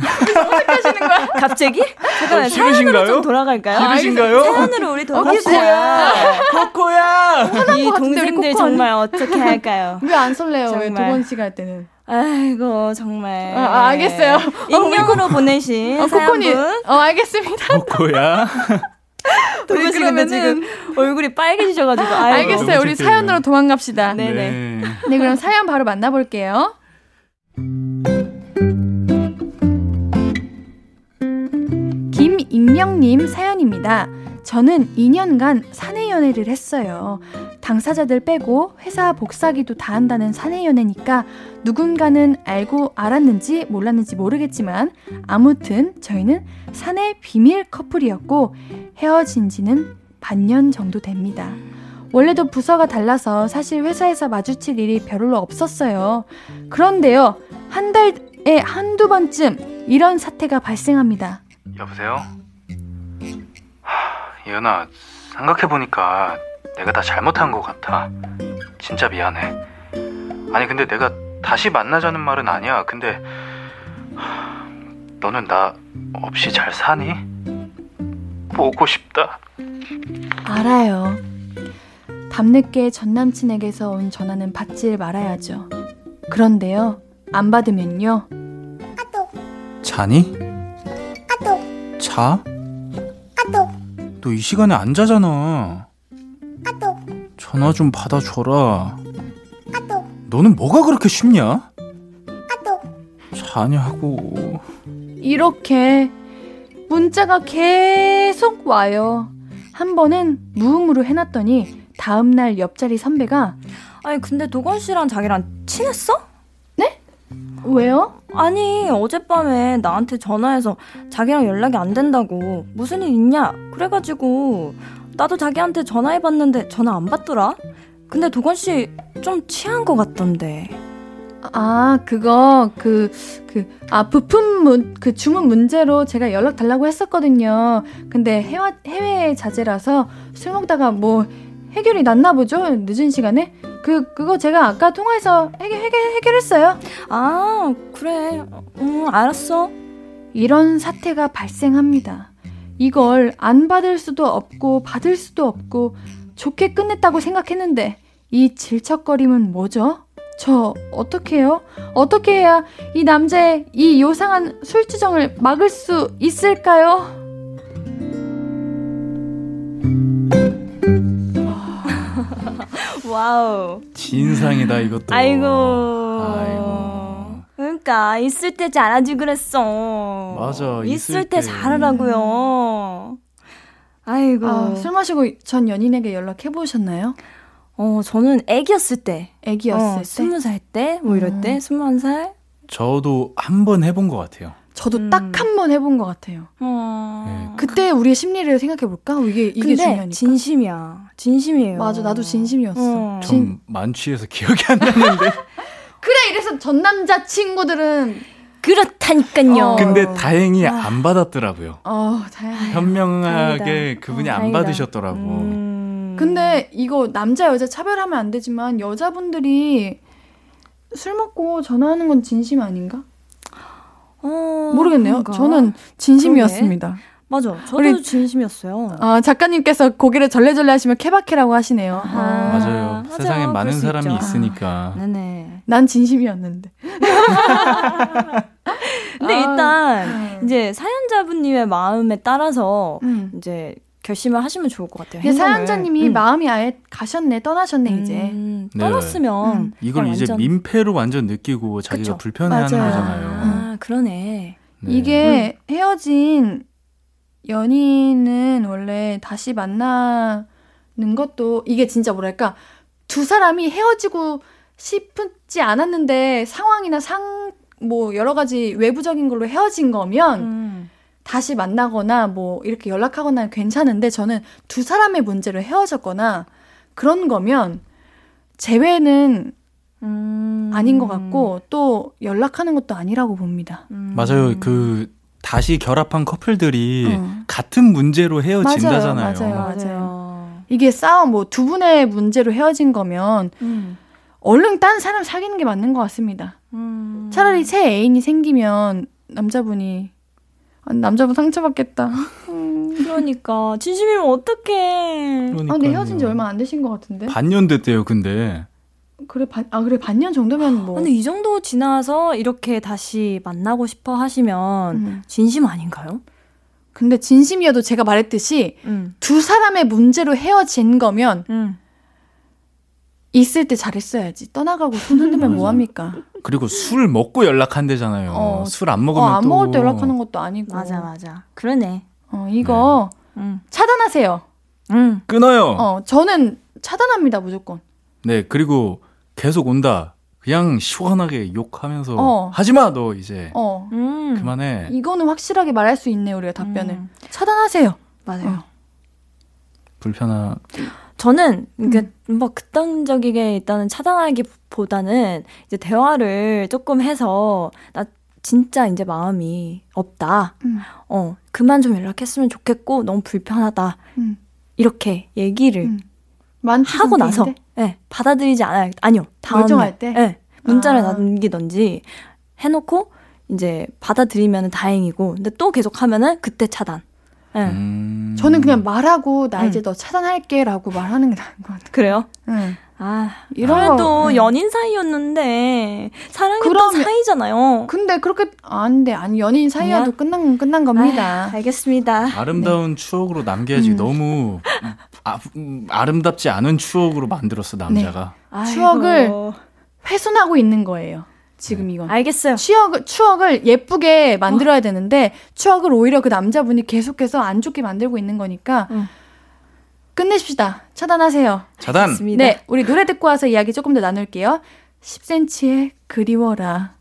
선택하시는 거야? 갑자기? 잠깐 어, 사연으로 좀 돌아갈까요? 기르신가요? 사연으로 우리 돌아가자. 어, 어, 코코코야이 동생들 정말 어떻게 할까요?
왜 안 설레요? 두 번씩 할 때는.
아이고 정말.
아, 아 알겠어요.
익명으로 어, 보내신
어,
사연분.
어 알겠습니다.
코코야.
도구 근데 지금 얼굴이 빨개지셔가지고
아이고. 알겠어요. 우리 사연으로 도망갑시다. 네 네. 네 그럼 사연 바로 만나볼게요.
익명님 사연입니다. 저는 2년간 사내 연애를 했어요. 당사자들 빼고 회사 복사기도 다 한다는 사내 연애니까 누군가는 알고 알았는지 몰랐는지 모르겠지만 아무튼 저희는 사내 비밀 커플이었고 헤어진 지는 반년 정도 됩니다. 원래도 부서가 달라서 사실 회사에서 마주칠 일이 별로 없었어요. 그런데요, 한 달에 한두 번쯤 이런 사태가 발생합니다.
여보세요? 하, 예은아, 생각해보니까 내가 다 잘못한 것 같아. 진짜 미안해. 아니, 근데 내가 다시 만나자는 말은 아니야. 근데, 너는 나 없이 잘 사니? 보고 싶다.
알아요. 밤늦게 전 남친에게서 온 전화는 받질 말아야죠. 그런데요, 안 받으면요.
자니? 자? 너이 시간에 안 자잖아. 아또. 전화 좀 받아줘라. 아또. 너는 뭐가 그렇게 쉽냐? 아또. 자냐고.
이렇게 문자가 계속 와요. 한 번은 무음으로 해놨더니 다음날 옆자리 선배가
아니 근데 도건 씨랑 자기랑 친했어?
왜요?
아니 어젯밤에 나한테 전화해서 자기랑 연락이 안 된다고 무슨 일 있냐 그래가지고 나도 자기한테 전화해봤는데 전화 안 받더라 근데 도건씨 좀 취한 것 같던데
아 그거 그 그아 부품 문, 그 주문 문제로 제가 연락 달라고 했었거든요 근데 해외 해외 자제라서 술 먹다가 뭐 해결이 났나 보죠 늦은 시간에 그 그거 제가 아까 통화해서 해결 해결 해결했어요. 아
그래. 응 어, 알았어.
이런 사태가 발생합니다. 이걸 안 받을 수도 없고 받을 수도 없고 좋게 끝냈다고 생각했는데 이 질척거림은 뭐죠? 저 어떻게 해요? 어떻게 해야 이 남자의 이 요상한 술주정을 막을 수 있을까요?
와우.
진상이다 이것도.
아이고. 아이고. 그러니까 있을 때 잘하지 그랬어. 맞아. 있을, 있을 때. 때. 잘하라고요.
아이고. 아, 술 마시고 전 연인에게 연락해 보셨나요?
어, 저는 애기였을 때.
애기였을 어, 때.
20살 때, 뭐 이럴 음. 때, 21살.
저도 한 번 해본 것 같아요.
저도 음. 딱한 번 해본 것 같아요. 어... 네, 그때 우리의 심리를 생각해 볼까? 어, 이게 이게 중요하니까.
진심이야. 진심이에요.
맞아, 나도 진심이었어. 어.
전 만취해서 기억이 안 나는데.
그래, 이래서 전 남자 친구들은 그렇다니까요. 어.
근데 다행히 아. 안 받았더라고요. 어, 다행 현명하게 다행이다. 그분이 어, 안 받으셨더라고. 음...
근데 이거 남자 여자 차별하면 안 되지만 여자분들이 술 먹고 전화하는 건 진심 아닌가? 어, 모르겠네요. 그런가? 저는 진심이었습니다. 그러게.
맞아. 저도 우리, 진심이었어요.
아, 작가님께서 고개를 절레절레 하시면 케바케라고 하시네요.
아, 아, 맞아요. 맞아, 세상에 많은 사람이 있죠. 있으니까. 아, 네네.
난 진심이었는데.
근데 아, 일단 음. 이제 사연자분님의 마음에 따라서 음. 이제 결심을 하시면 좋을 것 같아요.
사연자님이 음. 마음이 아예 가셨네, 떠나셨네 음, 이제. 떠났으면
네. 이걸 이제 민폐로 완전 느끼고 자기가 그쵸? 불편해하는 거잖아요. 음.
그러네.
네. 이게 음. 헤어진 연인은 원래 다시 만나는 것도 이게 진짜 뭐랄까 두 사람이 헤어지고 싶지 않았는데 상황이나 상 뭐 여러 가지 외부적인 걸로 헤어진 거면 음. 다시 만나거나 뭐 이렇게 연락하거나 괜찮은데 저는 두 사람의 문제로 헤어졌거나 그런 거면 재회는 음. 아닌 것 같고 또 연락하는 것도 아니라고 봅니다. 음.
맞아요. 그 다시 결합한 커플들이 어. 같은 문제로 헤어진다잖아요. 맞아요, 맞아요. 맞아요.
이게 싸움 뭐 두 분의 문제로 헤어진 거면 음. 얼른 딴 사람 사귀는 게 맞는 것 같습니다. 음. 차라리 새 애인이 생기면 남자분이 아, 남자분 상처받겠다.
음, 그러니까 진심이면 어떡해.
그러니까요. 아, 근데 헤어진 지 얼마 안 되신 것 같은데.
반년 됐대요, 근데.
그래 반, 아 그래 반년 정도면 뭐.
근데 이 정도 지나서 이렇게 다시 만나고 싶어 하시면 음. 진심 아닌가요?
근데 진심이어도 제가 말했듯이 음. 두 사람의 문제로 헤어진 거면 음. 있을 때 잘했어야지. 떠나가고 손 흔들면 뭐 합니까?
그리고 술 먹고 연락한대잖아요. 어, 술안 먹으면 어, 안 또...
먹을 때 연락하는 것도 아니고.
맞아 맞아. 그러네.
어 이거 네. 음. 차단하세요. 음.
끊어요. 어
저는 차단합니다 무조건.
네 그리고 계속 온다. 그냥 시원하게 욕하면서 어. 하지마 너 이제 어. 음. 그만해.
이거는 확실하게 말할 수 있네요 우리가 답변을 음. 차단하세요.
맞아요. 어.
불편한.
저는 그러까 음. 뭐 극단적이게 일단은 차단하기보다는 이제 대화를 조금 해서 나 진짜 이제 마음이 없다. 음. 어 그만 좀 연락했으면 좋겠고 너무 불편하다. 음. 이렇게 얘기를 음. 하고 나서 네, 받아들이지 않아요. 아니요. 다음 결정할
때? 네,
문자를 아. 남기던지 해놓고 이제 받아들이면 다행이고 근데 또 계속 하면은 그때 차단. 네.
음... 저는 그냥 말하고 나 음. 이제 너 차단할게라고 말하는 게 나은 것 같아요.
그래요? 네. 아, 이래도 아, 네. 연인 사이였는데 사랑했던 그럼, 사이잖아요.
근데 그렇게 안돼 아, 아니 연인 사이여도 끝난 끝난 겁니다. 아
알겠습니다.
아름다운 네. 추억으로 남겨야지 음. 너무 아, 음, 아름답지 않은 추억으로 만들었어 남자가.
네. 추억을 훼손하고 있는 거예요. 지금 네. 이건.
알겠어요. 추억
추억을 예쁘게 만들어야 어. 되는데 추억을 오히려 그 남자분이 계속해서 안 좋게 만들고 있는 거니까 음. 끝내십시다. 차단하세요.
차단. 알겠습니다.
네, 우리 노래 듣고 와서 이야기 조금 더 나눌게요. 10cm의 그리워라.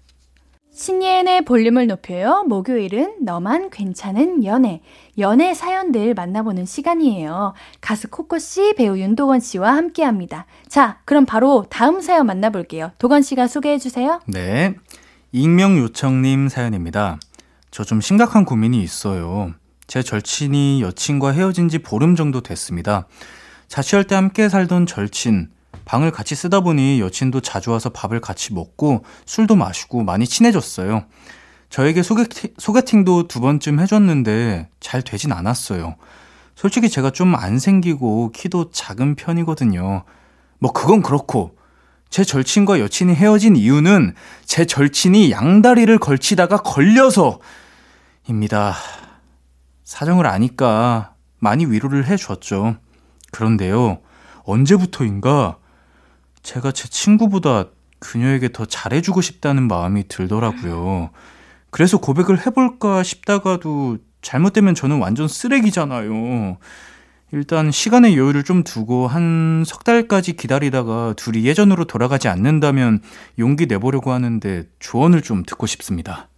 신예은의 볼륨을 높여요. 목요일은 너만 괜찮은 연애. 연애 사연들 만나보는 시간이에요. 가수 코코 씨, 배우 윤도건 씨와 함께 합니다. 자, 그럼 바로 다음 사연 만나볼게요. 도건 씨가 소개해 주세요.
네. 익명 요청님 사연입니다. 저 좀 심각한 고민이 있어요. 제 절친이 여친과 헤어진 지 보름 정도 됐습니다. 자취할 때 함께 살던 절친. 방을 같이 쓰다 보니 여친도 자주 와서 밥을 같이 먹고 술도 마시고 많이 친해졌어요. 저에게 소개팅, 소개팅도 두 번쯤 해줬는데 잘 되진 않았어요. 솔직히 제가 좀 안 생기고 키도 작은 편이거든요. 뭐 그건 그렇고 제 절친과 여친이 헤어진 이유는 제 절친이 양다리를 걸치다가 걸려서입니다. 사정을 아니까 많이 위로를 해줬죠. 그런데요, 언제부터인가 제가 제 친구보다 그녀에게 더 잘해주고 싶다는 마음이 들더라고요. 그래서 고백을 해볼까 싶다가도 잘못되면 저는 완전 쓰레기잖아요. 일단 시간의 여유를 좀 두고 한 석 달까지 기다리다가 둘이 예전으로 돌아가지 않는다면 용기 내보려고 하는데 조언을 좀 듣고 싶습니다.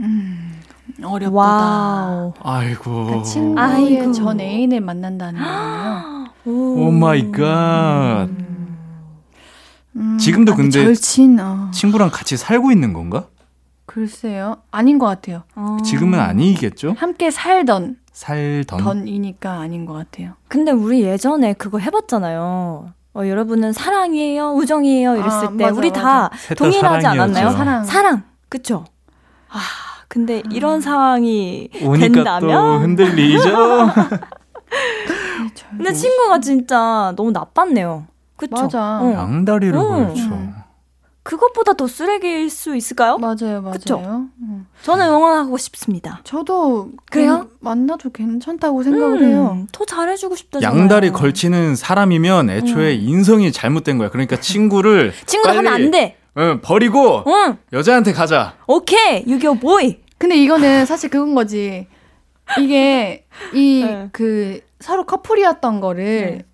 음, 어렵다. 아이고. 그 아이고. 전 애인을 만난다는 거예요.
오 마이 갓. 음, 지금도 근데 절친, 어. 친구랑 같이 살고 있는 건가?
글쎄요. 아닌 것 같아요.
어. 지금은 아니겠죠?
함께 살던. 살던. 던이니까 아닌 것 같아요.
근데 우리 예전에 그거 해봤잖아요. 어, 여러분은 사랑이에요, 우정이에요 이랬을 아, 때 맞아, 우리 맞아. 다 동일하지 않았나요? 사랑. 사랑. 그쵸? 아, 아 근데 이런 상황이 된다면
흔들리죠.
네, 근데 친구가 진짜 너무 나빴네요. 그쵸? 맞아.
어. 양다리를 음. 걸쳐.
그것보다 더 쓰레기일 수 있을까요?
맞아요, 맞아요.
음. 저는 응원하고 싶습니다.
저도
그래요?
만나도 괜찮다고 생각을 음, 해요.
더 잘해주고 싶다.
양다리 걸치는 사람이면 애초에 음. 인성이 잘못된 거야. 그러니까 친구를
친구 하면 안 돼.
어, 응, 버리고 여자한테 가자.
오케이, 유교 보이.
근데 이거는 사실 그건 거지. 이게 이그 네. 그 서로 커플이었던 거를 네.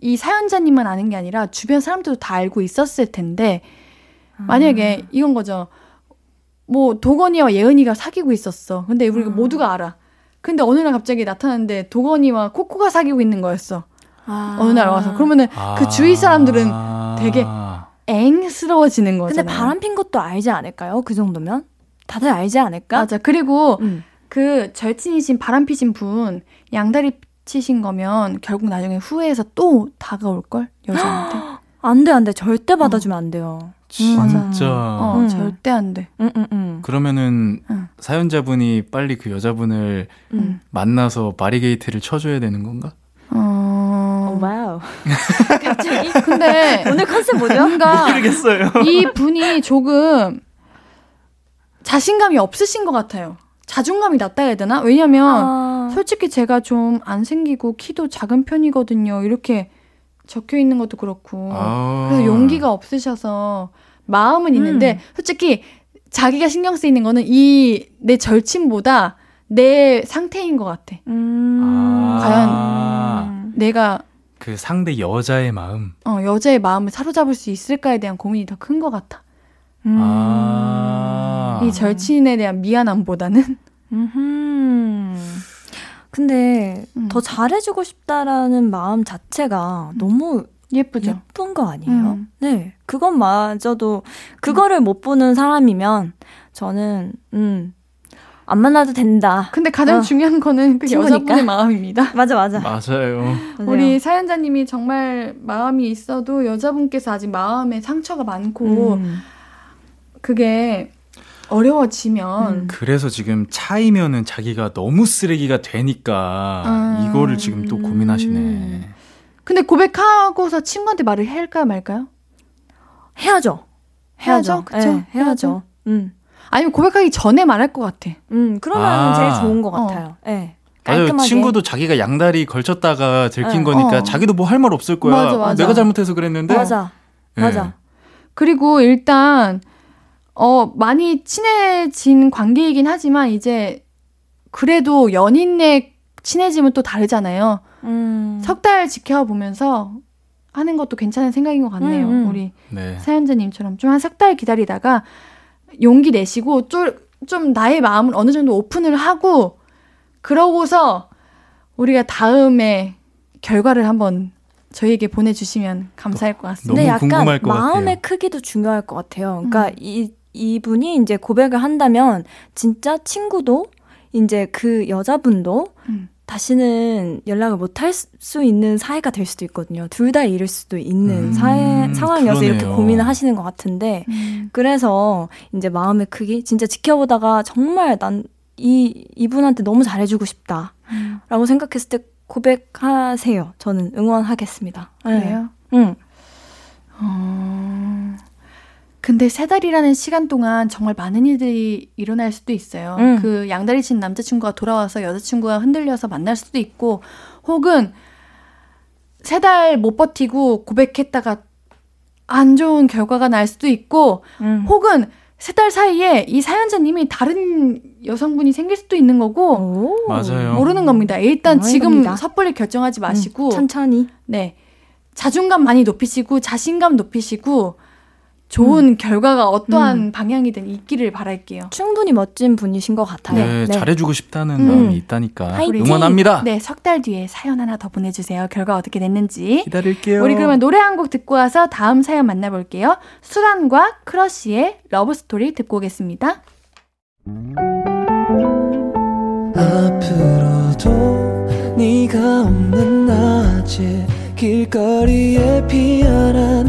이 사연자님만 아는 게 아니라 주변 사람들도 다 알고 있었을 텐데 만약에 아. 이건 거죠. 뭐 도건이와 예은이가 사귀고 있었어. 근데 우리가 아. 모두가 알아. 근데 어느 날 갑자기 나타났는데 도건이와 코코가 사귀고 있는 거였어. 아. 어느 날 와서 그러면은 아. 그 주위 사람들은 되게 앵스러워지는 거죠.
근데 바람 핀 것도 알지 않을까요? 그 정도면 다들 알지 않을까?
맞아. 그리고 음. 그 절친이신 바람 피신 분 양다리 치신 거면 결국 나중에 후회해서 또 다가올 걸 여자한테.
안돼 안돼 절대 어. 받아주면 안 돼요.
진짜. 음.
어, 응. 음. 절대 안 돼. 음, 응,
응, 그러면은 사연자분이 빨리 그 여자분을 만나서 바리게이트를 쳐줘야 되는 건가?
어... 어 와우.
갑자기? 근데
오늘 컨셉 뭐죠?
모르겠어요.
이 분이 조금 자신감이 없으신 것 같아요. 자존감이 낮다 해야 되나? 왜냐면 아. 솔직히 제가 좀 안 생기고 키도 작은 편이거든요. 이렇게 적혀 있는 것도 그렇고. 아. 그래서 용기가 없으셔서 마음은 있는데 음. 솔직히 자기가 신경 쓰이는 거는 이 내 절친보다 내 상태인 것 같아. 음. 아. 과연 내가
그 상대 여자의 마음.
어, 여자의 마음을 사로잡을 수 있을까에 대한 고민이 더 큰 것 같아. 음. 아. 이 절친에 대한 미안함보다는. 음.
근데 음. 더 잘해주고 싶다라는 마음 자체가 음. 너무 예쁘죠. 예쁜 거 아니에요? 음. 네, 그것마저도 그거를 못 보는 사람이면 저는 음. 안 만나도 된다.
근데 가장 어. 중요한 거는 그 친구니까. 여자분의 마음입니다.
맞아, 맞아. 요
맞아요.
우리 사연자님이 정말 마음이 있어도 여자분께서 아직 마음에 상처가 많고 음. 그게 어려워지면 음.
그래서 지금 차이면은 자기가 너무 쓰레기가 되니까 아. 이거를 지금 또 고민하시네. 음.
근데 고백하고서 친구한테 말을 해야 할까요, 말까요? 해야죠.
해야죠.
그쵸? 네, 해야죠.
해야죠. 음.
아니면 고백하기 전에 말할 것 같아. 음,
그러면 아. 제일 좋은 것 같아요. 어. 예. 어. 네. 아유,
친구도 자기가 양다리 걸쳤다가 들킨 네. 거니까 어. 자기도 뭐 할 말 없을 거야. 맞아, 맞아. 내가 잘못해서 그랬는데. 맞아. 네. 맞아.
그리고 일단 어, 많이 친해진 관계이긴 하지만 이제 그래도 연인의 친해짐은 또 다르잖아요. 음. 석달 지켜보면서 하는 것도 괜찮은 생각인 것 같네요. 음. 음. 우리 네. 사연자님처럼 좀 한 석달 기다리다가 용기 내시고 좀, 좀 나의 마음을 어느 정도 오픈을 하고 그러고서 우리가 다음에 결과를 한번 저희에게 보내주시면 감사할 것 같습니다. 너무 약간
궁금할 것 마음의 같아요. 크기도 중요할 것 같아요. 그러니까 음. 이 이분이 이제 고백을 한다면 진짜 친구도 이제 그 여자분도 음. 다시는 연락을 못할 수 있는 사회가될 수도 있거든요. 둘 다 잃을 수도 있는 음, 사회 상황이어서 그러네요. 이렇게 고민을 하시는 것 같은데 음. 그래서 이제 마음의 크기 진짜 지켜보다가 정말 난 이 이분한테 너무 잘해주고 싶다라고 생각했을 때 고백하세요. 저는 응원하겠습니다.
네. 그래요? 응. 어... 근데 세 달이라는 시간 동안 정말 많은 일들이 일어날 수도 있어요. 음. 그 양다리 친 남자친구가 돌아와서 여자친구와 흔들려서 만날 수도 있고, 혹은 세 달 못 버티고 고백했다가 안 좋은 결과가 날 수도 있고, 음. 혹은 세 달 사이에 이 사연자님이 다른 여성분이 생길 수도 있는 거고,
오. 맞아요.
모르는 겁니다. 일단 지금 겁니다. 섣불리 결정하지 음, 마시고, 음.
천천히.
네. 자존감 많이 높이시고, 자신감 높이시고, 좋은 음. 결과가 어떠한 음. 방향이든 있기를 바랄게요.
충분히 멋진 분이신 것 같아요.
네, 네. 잘해주고 싶다는 음. 마음이 있다니까 화이팅. 응원합니다.
네, 석 달 뒤에 사연 하나 더 보내주세요. 결과 어떻게 됐는지
기다릴게요.
우리 그러면 노래 한 곡 듣고 와서 다음 사연 만나볼게요. 수란과 크러쉬의 러브 스토리 듣고 오겠습니다. 앞으로도 네가 없는 낮에 길거리에 피어난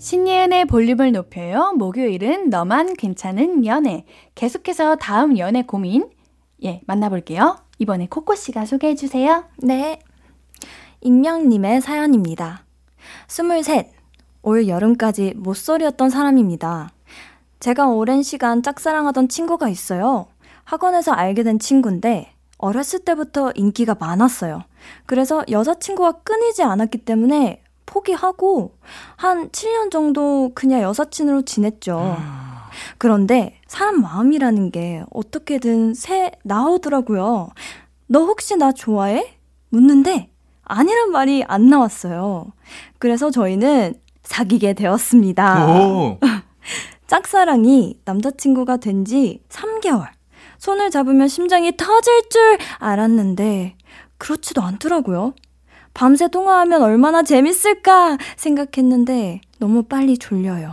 신예은의 볼륨을 높여요. 목요일은 너만 괜찮은 연애. 계속해서 다음 연애 고민. 예, 만나볼게요. 이번에 코코씨가 소개해주세요.
네. 익명님의 사연입니다. 23. 올 여름까지 못소리였던 사람입니다. 제가 오랜 시간 짝사랑하던 친구가 있어요. 학원에서 알게 된 친구인데, 어렸을 때부터 인기가 많았어요. 그래서 여자친구가 끊이지 않았기 때문에 포기하고 한 7년 정도 그냥 여사친으로 지냈죠. 그런데 사람 마음이라는 게 어떻게든 새 나오더라고요. 너 혹시 나 좋아해? 묻는데 아니란 말이 안 나왔어요. 그래서 저희는 사귀게 되었습니다. 짝사랑이 남자친구가 된 지 3개월. 손을 잡으면 심장이 터질 줄 알았는데 그렇지도 않더라고요. 밤새 통화하면 얼마나 재밌을까 생각했는데 너무 빨리 졸려요.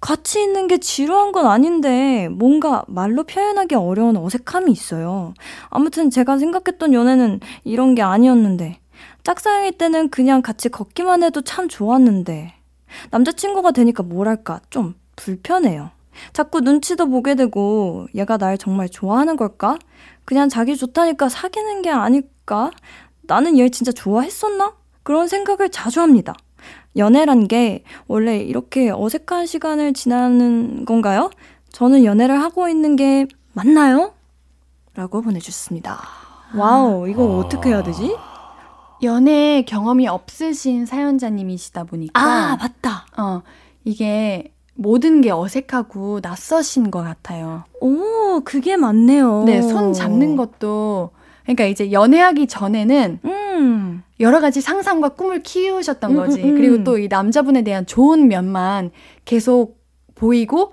같이 있는 게 지루한 건 아닌데 뭔가 말로 표현하기 어려운 어색함이 있어요. 아무튼 제가 생각했던 연애는 이런 게 아니었는데 짝사랑일 때는 그냥 같이 걷기만 해도 참 좋았는데 남자친구가 되니까 뭐랄까 좀 불편해요. 자꾸 눈치도 보게 되고 얘가 날 정말 좋아하는 걸까? 그냥 자기 좋다니까 사귀는 게 아닐까? 나는 얘 진짜 좋아했었나? 그런 생각을 자주 합니다. 연애란 게 원래 이렇게 어색한 시간을 지나는 건가요? 저는 연애를 하고 있는 게 맞나요? 라고 보내주셨습니다.
와우, 이거 아... 어떻게 해야 되지? 연애 경험이 없으신 사연자님이시다 보니까.
아, 맞다.
어, 이게 모든 게 어색하고 낯서신 것 같아요.
오, 그게 맞네요.
네, 손 잡는 것도 그러니까 이제 연애하기 전에는 음. 여러 가지 상상과 꿈을 키우셨던 음, 거지. 음, 음, 그리고 또 이 남자분에 대한 좋은 면만 계속 보이고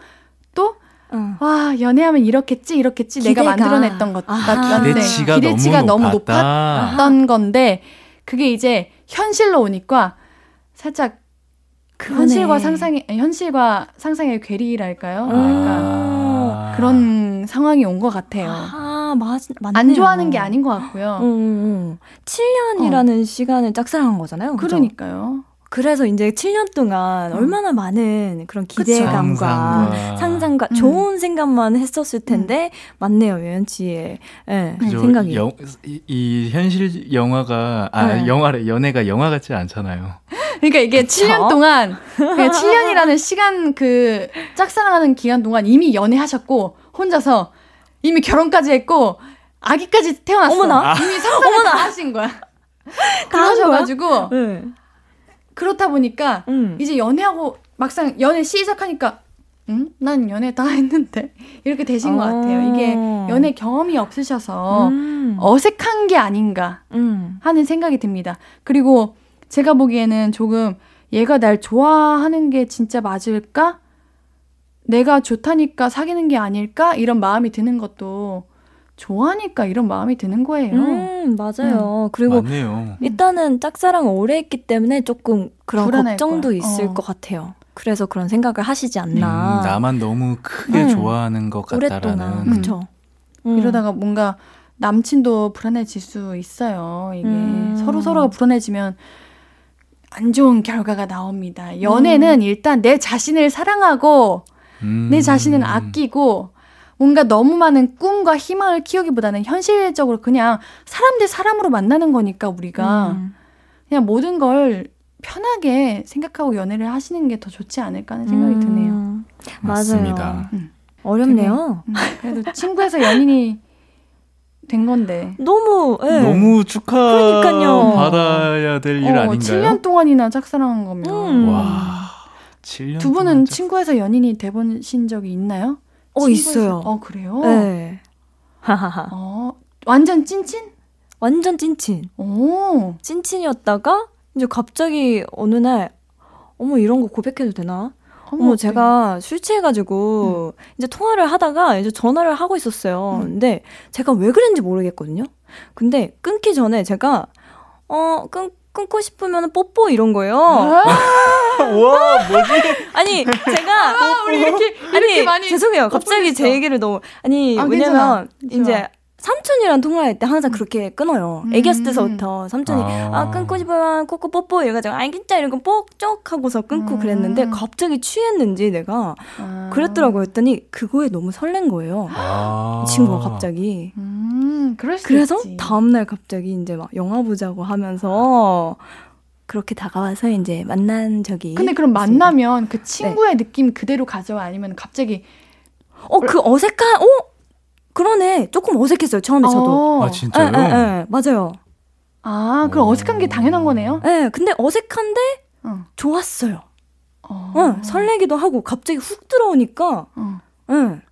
또 어. 와 연애하면 이렇겠지 이렇겠지
기대가.
내가 만들어냈던 것
같다.
기대치가,
기대치가
너무, 높았다. 던 건데 그게 이제 현실로 오니까 살짝 그 현실과 상상의 현실과 상상의 괴리랄까요? 아. 그러니까 그런 상황이 온 것 같아요.
아하. 맞,
맞네요. 안 좋아하는 게 아닌 것 같고요. 음,
7년이라는 음, 음. 어. 시간을 짝사랑한 거잖아요. 그죠?
그러니까요.
그래서 이제 7년 동안 음. 얼마나 많은 그런 기대감과 상상과, 상상과 음. 좋은 생각만 했었을 음. 텐데 음. 맞네요 유현 씨의 예, 네, 그 생각이 영,
이, 이, 현실 영화가 아 네. 영화래 연애가 영화 같지 않잖아요.
그러니까 이게 그쵸? 7년 동안 7년이라는 그러니까 시간 그 짝사랑하는 기간 동안 이미 연애하셨고 혼자서 이미 결혼까지 했고 아기까지 태어났어. 어머나. 이미 상상을 아. 다 하신 거야. 그러셔가지고 네. 그렇다 보니까 음. 이제 연애하고 막상 연애 시작하니까 음? 난 연애 다 했는데 이렇게 되신 어. 것 같아요. 이게 어. 연애 경험이 없으셔서 음. 어색한 게 아닌가 음. 하는 생각이 듭니다. 그리고 제가 보기에는 조금 얘가 날 좋아하는 게 진짜 맞을까? 내가 좋다니까 사귀는 게 아닐까? 이런 마음이 드는 것도 좋아하니까 이런 마음이 드는 거예요. 음,
맞아요. 네. 그리고 맞네요. 일단은 짝사랑 오래 했기 때문에 조금 그런 걱정도 거야. 있을 어. 것 같아요. 그래서 그런 생각을 하시지 않나.
음, 나만 너무 크게 음. 좋아하는 것 같다라는. 그렇죠.
음. 이러다가 뭔가 남친도 불안해질 수 있어요. 이게 음. 서로 서로가 불안해지면 안 좋은 결과가 나옵니다. 연애는 일단 내 자신을 사랑하고 음. 내자신을 아끼고 뭔가 너무 많은 꿈과 희망을 키우기보다는 현실적으로 그냥 사람 대 사람으로 만나는 거니까 우리가 음. 그냥 모든 걸 편하게 생각하고 연애를 하시는 게 더 좋지 않을까 하는 생각이 음. 드네요.
맞습니다. 응. 음.
어렵네요.
되 음, 그래도 친구에서 연인이 된 건데.
너무 예.
너무 축하 그러니까요. 받아야 될일 어, 아닌가요?
7년 동안이나 짝사랑한 거면. 음. 와. 두 분은 친구에서 연인이 돼보신 적이 있나요?
어 친구에서? 있어요.
어 그래요?
네. 어
완전 찐친?
완전 찐친. 오. 찐친이었다가 이제 갑자기 어느 날 어머 이런 거 고백해도 되나? 어머, 어머 제가 술 취해가지고 음. 이제 통화를 하다가 이제 전화를 하고 있었어요. 음. 근데 제가 왜 그랬는지 모르겠거든요. 근데 끊기 전에 제가 어끊 끊고 싶으면 뽀뽀 이런 거예요. 아!
와, 뭐지?
아니, 제가. 아, 우리 이렇게, 이렇게 아니, 많이. 죄송해요. 갑자기 제 얘기를 너무. 아니, 아, 왜냐면, 괜찮아. 이제 삼촌이랑 통화할 때 항상 음. 그렇게 끊어요. 음. 애기였을 때서부터 삼촌이 아, 아 끊고 싶으면 코코 뽀뽀 이래가지고 아 진짜 이런 거뽁쩍 하고서 끊고 음. 그랬는데 갑자기 취했는지 내가 아. 그랬더라고 했더니 그거에 너무 설렌 거예요. 아. 친구가 갑자기.
음,
그래서 다음날 갑자기 이제 막 영화 보자고 하면서 그렇게 다가와서 이제 만난 적이.
근데 그럼 만나면 그 친구의 네. 느낌 그대로 가져와 아니면 갑자기
어 그 어색한 어 그러네. 조금 어색했어요. 처음에 저도. 어. 아
진짜요? 에, 에,
에, 맞아요.
아 그럼 어. 색한게 당연한 거네요? 네.
근데 어색한데 어. 좋았어요. 어. 어. 설레기도 하고 갑자기 훅 들어오니까. 응.
어. 예.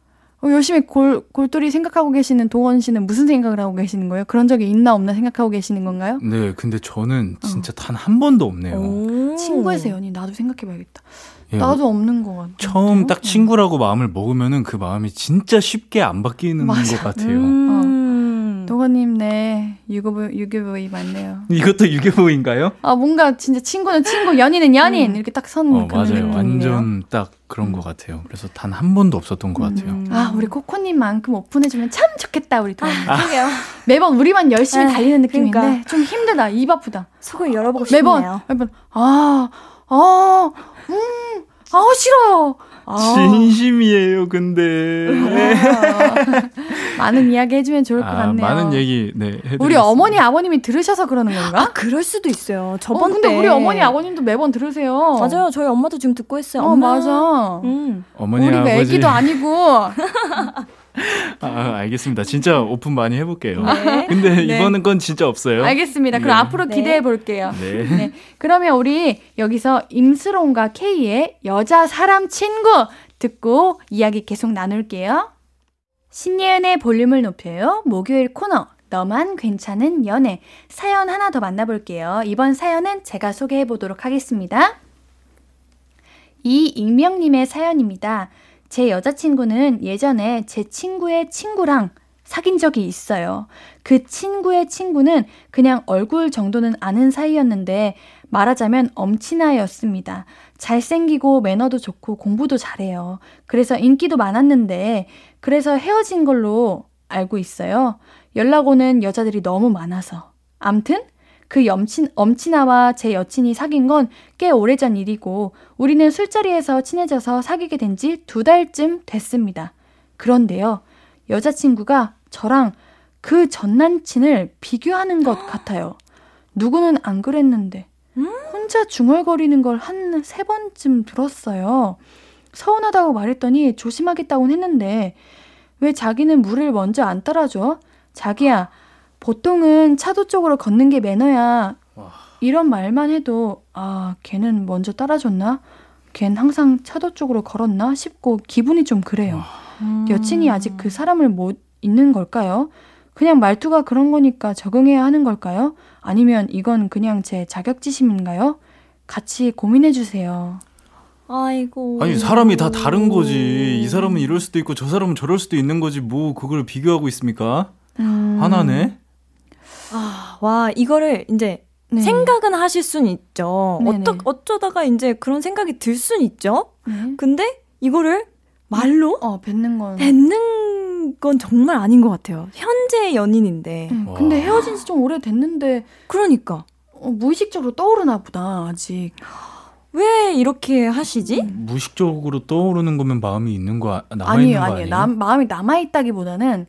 열심히 골, 골똘히 생각하고 계시는 동원 씨는 무슨 생각을 하고 계시는 거예요? 그런 적이 있나 없나 생각하고 계시는 건가요?
네, 근데 저는 진짜 단 한 번도 없네요. 오.
친구의세연이 음. 나도 생각해봐야겠다. 예, 나도 뭐 없는 것같아
처음 딱 친구라고 마음을 먹으면그 마음이 진짜 쉽게 안 바뀌는 맞아. 것 같아요. 음. 어.
음. 동호님 네 유교부 유교부이 맞네요.
이것도 유교부인가요?
아 뭔가 진짜 친구는 친구, 연인은 연인 음. 이렇게 딱선 어, 그런
맞아요.
느낌이네요.
완전 딱 그런 것 같아요. 그래서 단 한 번도 없었던 것 같아요. 음.
아 우리 코코님만큼 오픈해주면 참 좋겠다 우리 동호. 아, 그 매번 우리만 열심히 에이, 네, 달리는 느낌인데 그러니까. 좀 힘들다 입 아프다.
속을 열어보고
매번,
싶네요.
매번 매번 아아 아, 음. 아 싫어요. 아.
진심이에요, 근데.
아. 많은 이야기 해주면 좋을 것 아, 같네요.
많은 얘기, 네.
우리 어머니, 아버님이 들으셔서 그러는 건가?
아, 그럴 수도 있어요. 어, 저번
어, 근데 우리 어머니, 아버님도 매번 들으세요.
맞아요. 저희 엄마도 지금 듣고 있어요.
어, 엄마. 맞아. 음. 어머니, 우리 아버지. 애기도 아니고.
아, 알겠습니다. 진짜 오픈 많이 해볼게요. 네. 근데 네. 이번은 건 진짜 없어요.
알겠습니다. 그럼 네. 앞으로 네. 기대해 볼게요. 네. 네. 그러면 우리 여기서 임스롱과 케이의 여자 사람 친구 듣고 이야기 계속 나눌게요. 신예은의 볼륨을 높여요. 목요일 코너. 너만 괜찮은 연애. 사연 하나 더 만나볼게요. 이번 사연은 제가 소개해 보도록 하겠습니다. 이 익명님의 사연입니다. 제 여자친구는 예전에 제 친구의 친구랑 사귄 적이 있어요. 그 친구의 친구는 그냥 얼굴 정도는 아는 사이였는데 말하자면 엄친아였습니다. 잘생기고 매너도 좋고 공부도 잘해요. 그래서 인기도 많았는데 그래서 헤어진 걸로 알고 있어요. 연락 오는 여자들이 너무 많아서. 암튼 그 염친, 엄친아와 제 여친이 사귄 건 꽤 오래전 일이고 우리는 술자리에서 친해져서 사귀게 된 지 두 달쯤 됐습니다. 그런데요, 여자친구가 저랑 그 전남친을 비교하는 것 같아요. 누구는 안 그랬는데 혼자 중얼거리는 걸 한 세 번쯤 들었어요. 서운하다고 말했더니 조심하겠다고 했는데 왜 자기는 물을 먼저 안 따라줘? 자기야, 보통은 차도 쪽으로 걷는 게 매너야. 이런 말만 해도 아, 걔는 먼저 따라줬나? 걘 항상 차도 쪽으로 걸었나? 싶고 기분이 좀 그래요. 음. 여친이 아직 그 음. 사람을 못 있는 걸까요? 그냥 말투가 그런 거니까 적응해야 하는 걸까요? 아니면 이건 그냥 제 자격지심인가요? 같이 고민해 주세요.
아이고.
아니 사람이 다 다른 거지. 이 사람은 이럴 수도 있고 저 사람은 저럴 수도 있는 거지. 뭐 그걸 비교하고 있습니까? 음. 하나네.
아, 와, 이거를 이제 네. 생각은 하실 순 있죠. 어떠, 어쩌다가 이제 그런 생각이 들 순 있죠. 네. 근데 이거를 말로
어, 뱉는 건
뱉는 건 정말 아닌 것 같아요. 현재 의 연인인데.
음, 근데 헤어진 지 좀 오래됐는데
그러니까
어, 무의식적으로 떠오르나 보다. 아직.
왜 이렇게 하시지?
무의식적으로 떠오르는 거면 마음이 있는 거 아, 남아
있는 아니에요, 거 아니에요? 아니에요? 남, 마음이 남아 있다기보다는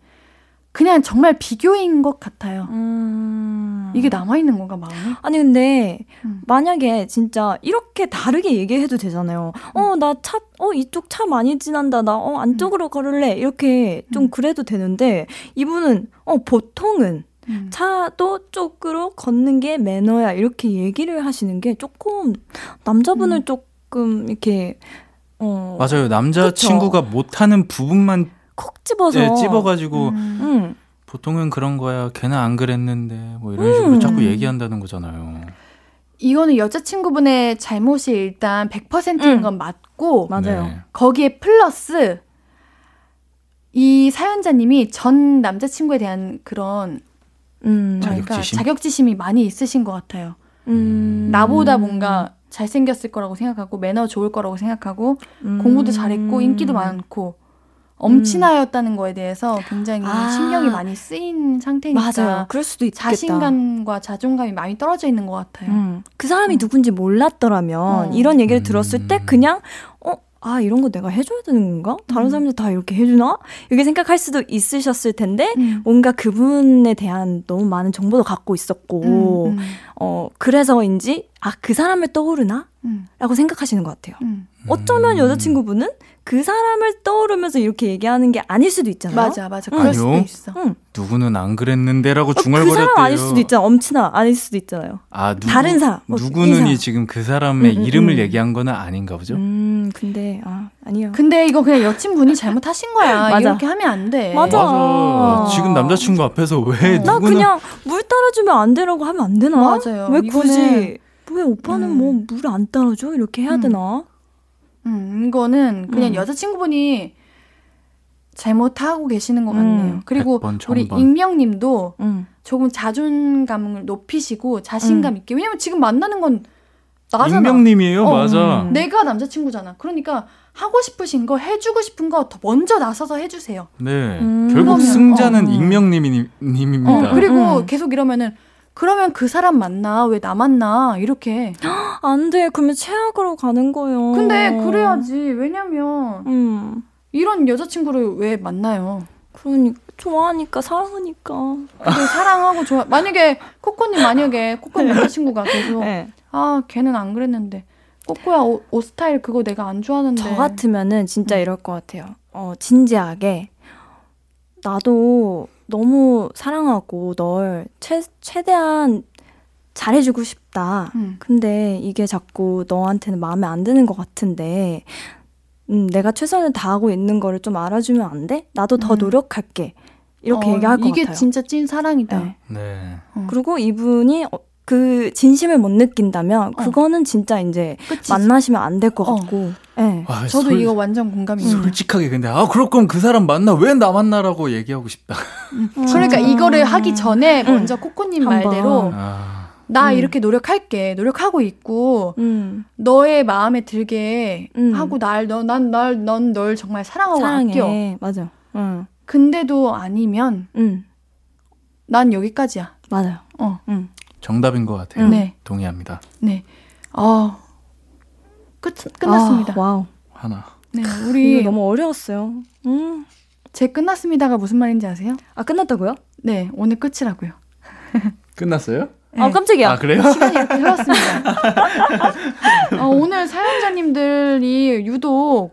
그냥 정말 비교인 것 같아요. 음... 이게 남아있는 건가, 마음이?
아니, 근데, 음. 만약에 진짜 이렇게 다르게 얘기해도 되잖아요. 어, 음. 어, 나 차, 어, 이쪽 차 많이 지난다. 나, 어, 안쪽으로 음. 걸을래. 이렇게 좀 음. 그래도 되는데, 이분은, 어, 보통은, 음. 차도 쪽으로 걷는 게 매너야 이렇게 얘기를 하시는 게 조금 남자분을 음. 조금 이렇게 어
맞아요 남자 친구가 못하는 부분만
콕 집어서 네,
집어가지고 음. 음. 보통은 그런 거야 걔는 안 그랬는데 뭐 이런 식으로 음. 자꾸 얘기한다는 거잖아요.
이거는 여자친구분의 잘못이 일단 100%인 음. 건 맞고
맞아요. 네.
거기에 플러스 이 사연자님이 전 남자친구에 대한 그런 음, 그러니까 자격지심? 이 많이 있으신 것 같아요. 음. 나보다 뭔가 잘생겼을 거라고 생각하고 매너 좋을 거라고 생각하고 음. 공부도 잘했고 인기도 많고 엄친아였다는 음. 거에 대해서 굉장히 아. 신경이 많이 쓰인 상태니까 맞아요.
그럴 수도 있겠다.
자신감과 자존감이 많이 떨어져 있는 것 같아요. 음.
그 사람이 음. 누군지 몰랐더라면 음. 이런 얘기를 음. 들었을 때 그냥 어. 아, 이런 거 내가 해줘야 되는 건가? 다른 음. 사람들 다 이렇게 해주나? 이렇게 생각할 수도 있으셨을 텐데, 뭔가 그분에 대한 너무 많은 정보도 갖고 있었고, 어, 그래서인지, 아, 그 사람을 떠오르나? 라고 생각하시는 것 같아요. 어쩌면 여자친구분은 그 사람을 떠오르면서 이렇게 얘기하는 게 아닐 수도 있잖아요.
맞아, 맞아. 그럴 수도 있어. 응.
누구는 안 그랬는데라고 중얼거렸대요. 어, 그 사람 아닐
수도 있잖아. 엄친아 아닐 수도 있잖아요.
아, 누구, 다른 사람. 누구는이 지금 그 사람의 음, 음, 이름을 음. 얘기한 거는 아닌가 보죠.
음, 근데 아 아니요.
근데 이거 그냥 여친분이 잘못하신 거야. 맞아. 이렇게 하면 안 돼.
맞아. 맞아.
지금 남자친구 앞에서 왜 어. 누구나... 나
그냥 물 따라주면 안 되라고 하면 안 되나? 맞아요. 왜 굳이 거는왜 오빠는 음. 뭐물 안 따라줘 이렇게 해야 음. 되나?
음, 이거는 그냥 음. 여자친구분이 잘못하고 계시는 것 음. 같네요. 음. 그리고 100번, 우리 익명님도 음. 조금 자존감을 높이시고 자신감 음. 있게. 왜냐면 지금 만나는 건 나잖아.
익명님이에요, 어, 맞아. 음.
내가 남자친구잖아. 그러니까 하고 싶으신 거 해주고 싶은 거 더 먼저 나서서 해주세요.
네, 결국 그러면, 승자는 어. 익명님입니다.
어, 그리고 계속 이러면은 그러면 그 사람 맞나왜 나 만나 이렇게
안돼 그러면 최악으로 가는 거예요.
근데 그래야지 왜냐면 음. 이런 여자친구를 왜 만나요?
그러니까 좋아하니까 사랑하니까
그 사랑하고 좋아 만약에 코코님 만약에 코코님 네. 여자친구가 계속 네. 아 걔는 안 그랬는데 꼬꼬야 옷, 옷, 스타일 그거 내가 안 좋아하는데
저 같으면은 진짜 음. 이럴 것 같아요. 어 진지하게 나도 너무 사랑하고 널 최, 최대한 잘해주고 싶다. 음. 근데 이게 자꾸 너한테는 마음에 안 드는 것 같은데, 음, 내가 최선을 다하고 있는 거를 좀 알아주면 안 돼? 나도 더 음. 노력할게. 이렇게 어, 얘기할 것 이게
같아요. 이게 진짜 찐 사랑이다. 네.
네. 어. 그리고 이분이 어, 그 진심을 못 느낀다면 어. 그거는 진짜 이제 그치. 만나시면 안 될것 어. 같고.
예. 네. 아, 저도 솔... 이거 완전 공감이에요.
솔직하게 근데 아 그렇군 그 사람 만나 왜 나 만나라고 얘기하고 싶다.
음. 그러니까 음. 이거를 하기 전에 음. 먼저 코코님 말대로 아. 나 음. 이렇게 노력할게 노력하고 있고 음. 너의 마음에 들게 하고 날넌난널넌널 정말 사랑하고 사랑해. 아껴 맞아. 응. 근데도 아니면 난 여기까지야.
맞아요. 어.
응. 정답인 것 같아요. 음. 네. 동의합니다.
네. 아 끝, 끝났습니다. 아,
와우.
하나.
네, 우리 너무 어려웠어요. 음. 제 끝났습니다가 무슨 말인지 아세요?
아, 끝났다고요?
네, 오늘 끝이라고요.
끝났어요?
네.
아,
깜짝이야.
아, 그래요? 시간이 이렇게
흘렀습니다. 아, 오늘 사연자님들이 유독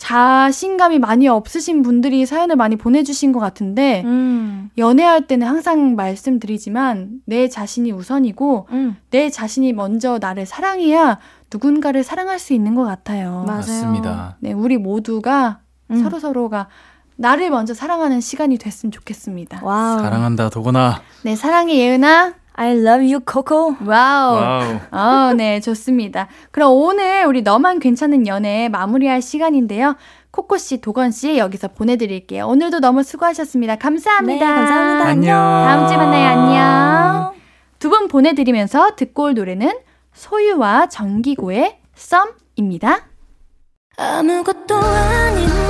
자신감이 많이 없으신 분들이 사연을 많이 보내주신 것 같은데 음. 연애할 때는 항상 말씀드리지만 내 자신이 우선이고 음. 내 자신이 먼저 나를 사랑해야 누군가를 사랑할 수 있는 것 같아요.
맞아요. 맞습니다.
네, 우리 모두가 음. 서로 서로가 나를 먼저 사랑하는 시간이 됐으면 좋겠습니다.
와우. 사랑한다 도구나. 네,
사랑해 예은아.
I love you, Coco.
와우. 와우. 어, 네, 좋습니다. 그럼 오늘 우리 너만 괜찮은 연애 마무리할 시간인데요. 코코 씨, 도건 씨 여기서 보내드릴게요. 오늘도 너무 수고하셨습니다. 감사합니다.
네, 감사합니다. 안녕.
다음 주에 만나요. 안녕. 두 분 보내드리면서 듣고 올 노래는 소유와 정기고의 썸입니다. 아무것도 아닌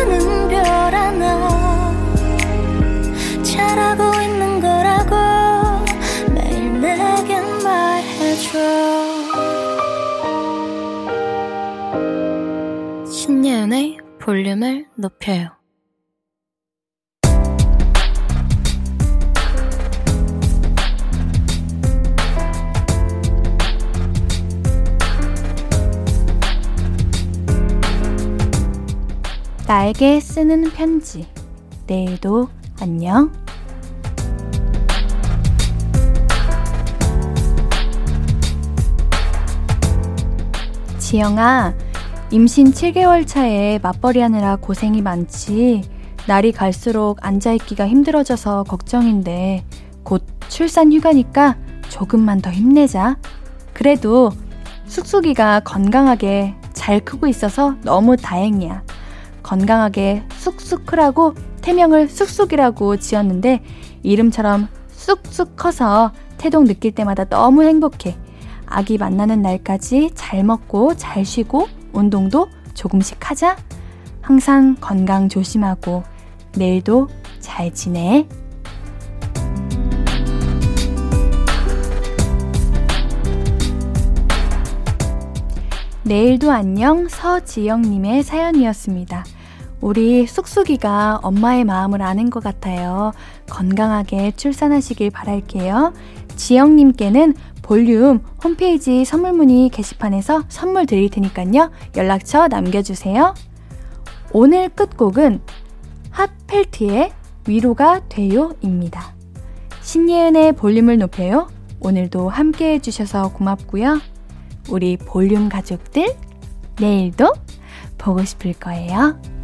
볼륨을 높여요. 나에게 쓰는 편지. 내일도 안녕. 지영아, 임신 7개월 차에 맞벌이 하느라 고생이 많지, 날이 갈수록 앉아있기가 힘들어져서 걱정인데, 곧 출산 휴가니까 조금만 더 힘내자. 그래도 쑥쑥이가 건강하게 잘 크고 있어서 너무 다행이야. 건강하게 쑥쑥 크라고 태명을 쑥쑥이라고 지었는데 이름처럼 쑥쑥 커서 태동 느낄 때마다 너무 행복해. 아기 만나는 날까지 잘 먹고 잘 쉬고 운동도 조금씩 하자. 항상 건강 조심하고 내일도 잘 지내. 내일도 안녕 서지영님의 사연이었습니다. 우리 쑥쑥이가 엄마의 마음을 아는 것 같아요. 건강하게 출산하시길 바랄게요. 지영님께는 볼륨 홈페이지 선물문의 게시판에서 선물 드릴 테니까요. 연락처 남겨주세요. 오늘 끝곡은 핫펠트의 위로가 돼요입니다. 신예은의 볼륨을 높여요. 오늘도 함께 해주셔서 고맙고요. 우리 볼륨 가족들, 내일도 보고 싶을 거예요.